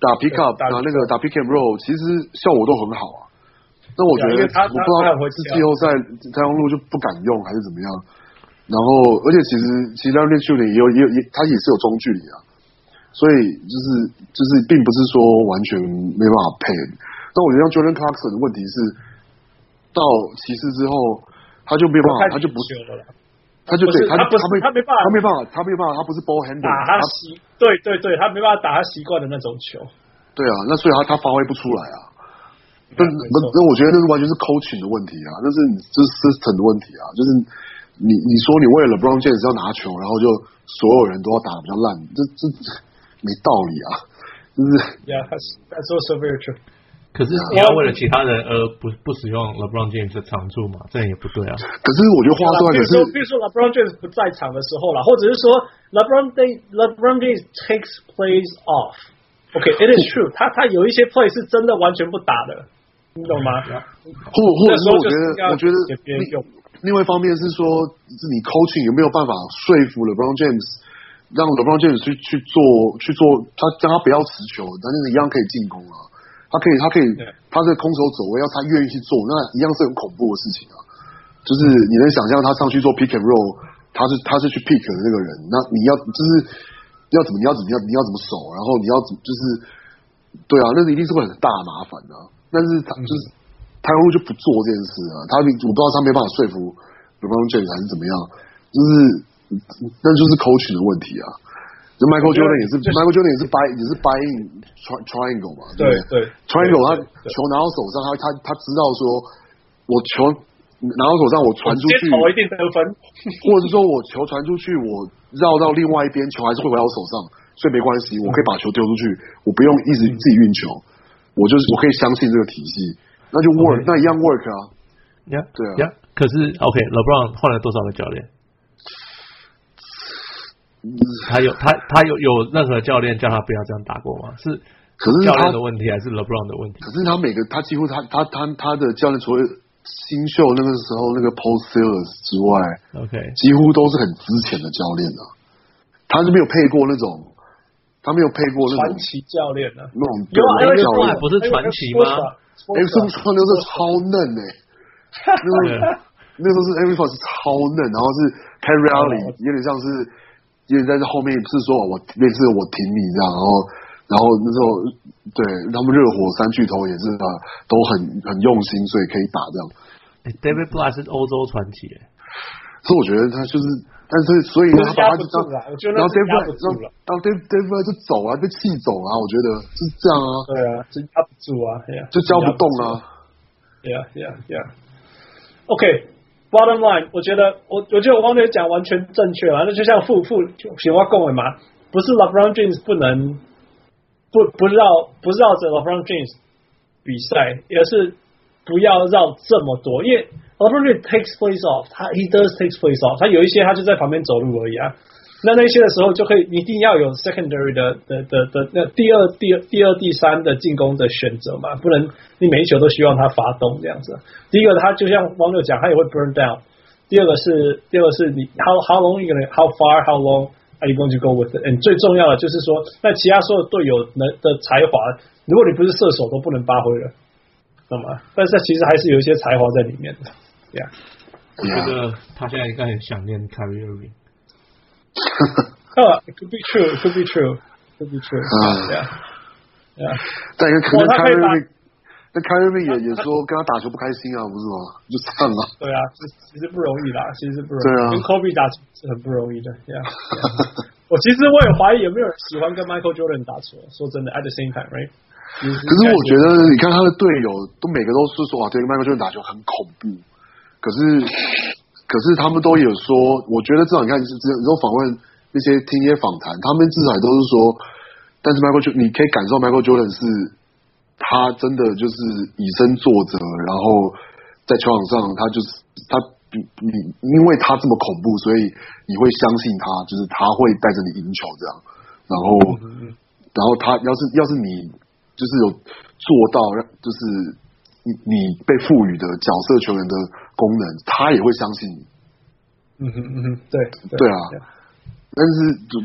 打 pick up 打那个打 pick and roll，其实效果都很好啊。那我觉得，我不知道是季后赛太阳路就不敢用还是怎么样。然后，而且其实其实 Nance Jr. 也有也有也他也是有中距离啊，所以就是就是并不是说完全没办法配。但我觉得像 Jordan Clarkson 的问题是，到骑士之后。他就没有办法，他就不是了，他就对他他他没他没办法，他没办法，他没办法，他不是 ball handler，打他习对对对，他没办法打他习惯的那种球。对啊，那所以他他发挥不出来啊。那那那我觉得那是完全是 coaching 的问题啊，那是这是 system 的问题啊，就是你你说你为了 LeBron James 要拿球，然后就所有人都要打得比较烂，这这没道理啊，就是。Yeah, that's that's also very true. 可是你要为了其他人而不不使用 LeBron James 的长处嘛？这样也不对啊。可是我觉得话说，可是比如说 LeBron James 不在场的时候啦，或者是说 LeBron James LeBron James takes plays off。OK，it is true，他他有一些 play 是真的完全不打的，你懂吗？或或者说，我觉得我觉得另另外一方面是说，是你 coaching 有没有办法说服 LeBron James，让 LeBron James 去去做去做，他让他不要持球，但是一样可以进攻啊。他可以，他可以，他是空手走位，要他愿意去做，那一样是很恐怖的事情啊。就是你能想象他上去做 pick and roll，他是他是去 pick 的那个人，那你要就是要怎么你要怎么样你要怎么守，然后你要怎么就是对啊，那是一定是会很大麻烦的。但是他就是他会就不做这件事啊，他我不知道他没办法说服 LeBron James 还是怎么样，就是那就是 coaching 的问题啊。就 Michael Jordan 也是 Michael Jordan 也是 buy 也是 buy in triangle 嘛，对对？triangle 他球拿到手上，他他他知道说，我球拿到手上，我传出去，我一定得分，或者是说我球传出去，我绕到另外一边，球还是会回到我手上，所以没关系，我可以把球丢出去，我不用一直自己运球，我就是我可以相信这个体系，那就 work，那一样 work 啊，呀，对啊，呀，可是 OK，LeBron 换了多少个教练？他有他他有有任何教练叫他不要这样打过吗？是，可是教练的问题还是 LeBron 的问题？可是他每个他几乎他他他他的教练除了新秀那个时候那个 Paul Silas 之外，OK，几乎都是很值钱的教练啊。他是没有配过那种，他没有配过那种传奇教练的那种有啊，因为教练不是传奇吗？哎，是不是超嫩 哎？那时候是 Every Fox 是超嫩，然后是 Riley 有点像是。因为在这后面不是说我类似我挺你这样，然后然后那时候对他们热火三巨头也是啊，都很很用心，所以可以打这样。David Blatt 是欧洲传奇，所以我觉得他就是，但是所以他把他就当，然后 David Blatt 然后 David David Blatt 就走啊，被气走啊，我觉得就是这样啊。对啊，就压不住啊，就教不动啊。Yeah, yeah, yeah. OK. Bottom line，我觉得我我觉得我刚才讲完全正确了，那就像富富喜欢共伟嘛，不是 LeBron James 不能不不绕不绕着 LeBron James 比赛，也是不要绕这么多，因为 LeBron James takes place off，他 he does takes place off，他有一些他就在旁边走路而已啊。那那些的时候就可以，一定要有 secondary 的的的的那第二第二第二第三的进攻的选择嘛，不能你每一球都希望他发动这样子。第一个他就像网友讲，他也会 burn down。第二个是第二个是你 how how long you gonna how far how long are you going to go with it？嗯，最重要的就是说，那其他所有队友能的才华，如果你不是射手都不能发挥了，懂吗？但是其实还是有一些才华在里面的。Yeah，我觉得他现在应该很想念 Kyrie，it could be true, it could be true, it could be true. Yeah, yeah. 但可能凯瑞，那凯瑞也也说跟他打球不开心啊，不是吗？就这样啊。对啊，其其实不容易啦，其实不容易。对啊，跟 Kobe 打球是很不容易的。Yeah. 我其实我也怀疑有没有人喜欢跟 Michael Jordan 打球。说真的，at the same time, right？可是我觉得，你看他的队友都每个都是说啊，对 Michael Jordan 打球很恐怖。可是。可是他们都有说，我觉得至少你看，是只有访问那些听一些访谈，他们至少都是说，但是 Michael Jordan，你可以感受 Michael Jordan 是，他真的就是以身作则，然后在球场上他就是他比你，因为他这么恐怖，所以你会相信他，就是他会带着你赢球这样，然后，然后他要是要是你就是有做到，就是。你你被赋予的角色球员的功能，他也会相信你。嗯哼嗯哼，对对，啊。但是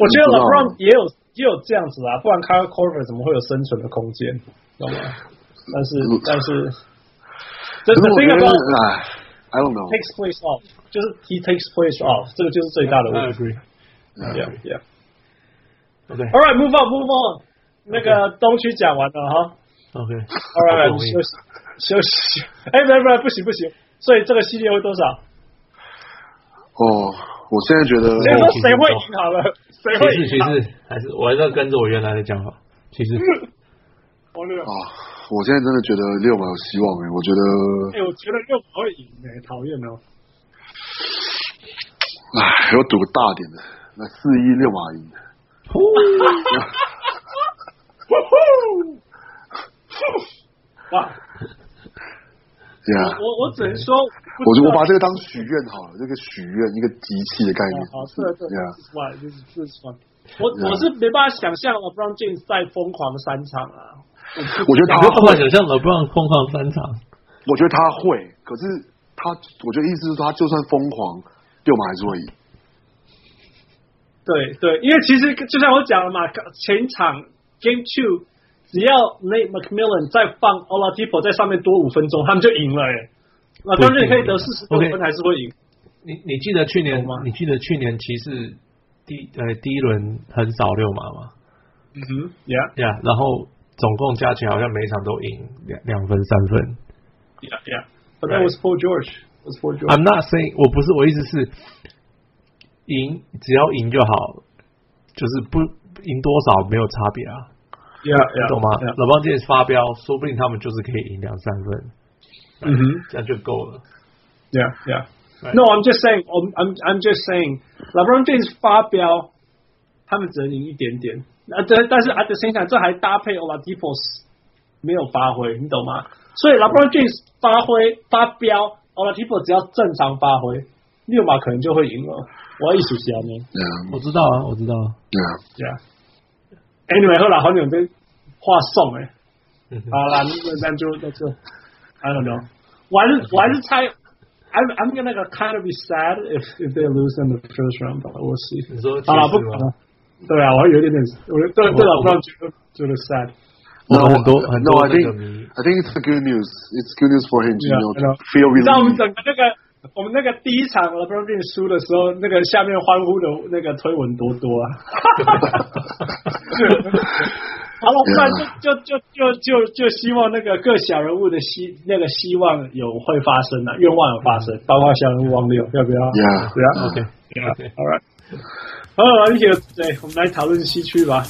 我觉得 LeBron 也有也有这样子啊，不然 Kyle Korver 怎么会有生存的空间？懂吗？但是但是，这是这个 I don't know takes place off，就是 he takes place off，这个就是最大的问题。Yeah yeah。OK，All right，move on，move on。那个东区讲完了哈。OK，All right，休息。休息，哎，不不不行不行，所以这个系列会多少？哦，我现在觉得，谁说谁会赢好了？谁会赢？其实其实还是我还是要跟着我原来的讲法。其实，啊，我现在真的觉得六马有希望哎，我觉得，哎，我觉得六马会赢哎，讨厌哦。哎，我赌个大点的，那四一六马赢。哇！Yeah，我我只能说，我就我把这个当许愿好了，这个许愿一个集气的概念。好，是的，是的 why, this is this is why。我我是没办法想象 LeBron James 在疯狂三场啊。我觉得他无法想象 LeBron 疯狂三场。我觉得他会，可是他，我觉得意思是说，他就算疯狂，六马还是会赢。对对，因为其实就像我讲了嘛，前场 Game Two。只要 Nate McMillan 再放 Oladipo 在上面多五分钟，他们就赢了哎。那当然可以得四十多分，还是会赢。你你记得去年吗？你记得去年骑士第呃第一轮很少六马吗？嗯哼，Yeah Yeah，然后总共加起来好像每一场都赢两两分三分。Yeah Yeah，But that was Paul George. Was Paul George. I'm not saying 我不是我意思是赢只要赢就好，就是不赢多少没有差别啊。Yeah, yeah, 懂吗？LeBron James 发飙，说不定他们就是可以赢两三分，嗯哼，这样就够了。Yeah, yeah. No, I'm just saying, I'm I'm I'm just saying, LeBron James 发飙，他们只能赢一点点。那，这但是 at the same time，这还搭配 Oladipo 没有发挥，你懂吗？所以 LeBron James 发挥发飙，Oladipo 只要正常发挥，六马可能就会赢了。我要一起下面。Yeah, 我知道啊，我知道。Yeah, yeah. Anyway，后来好久被话送哎，好啦，那就那就，I don't know，我还是我还是猜，I'm I'm gonna kind of be sad if if they lose in the first round，but we'll see。你说好了，不管了，对啊，我还有一点点，我对对了，不要觉得觉得 sad。No，很多很多 I think I think it's good news. It's good news for him to know feel relieved。让我们整个那个。我们那个第一场 LeBron James 输的时候，那个下面欢呼的那个推文多多啊！ 好了，不然就就就就就就希望那个各小人物的希那个希望有会发生的、啊、愿望有发生，包括小人物王六要不要？Yeah，对啊，OK，Yeah，All right，好，而且对，我们来讨论西区吧。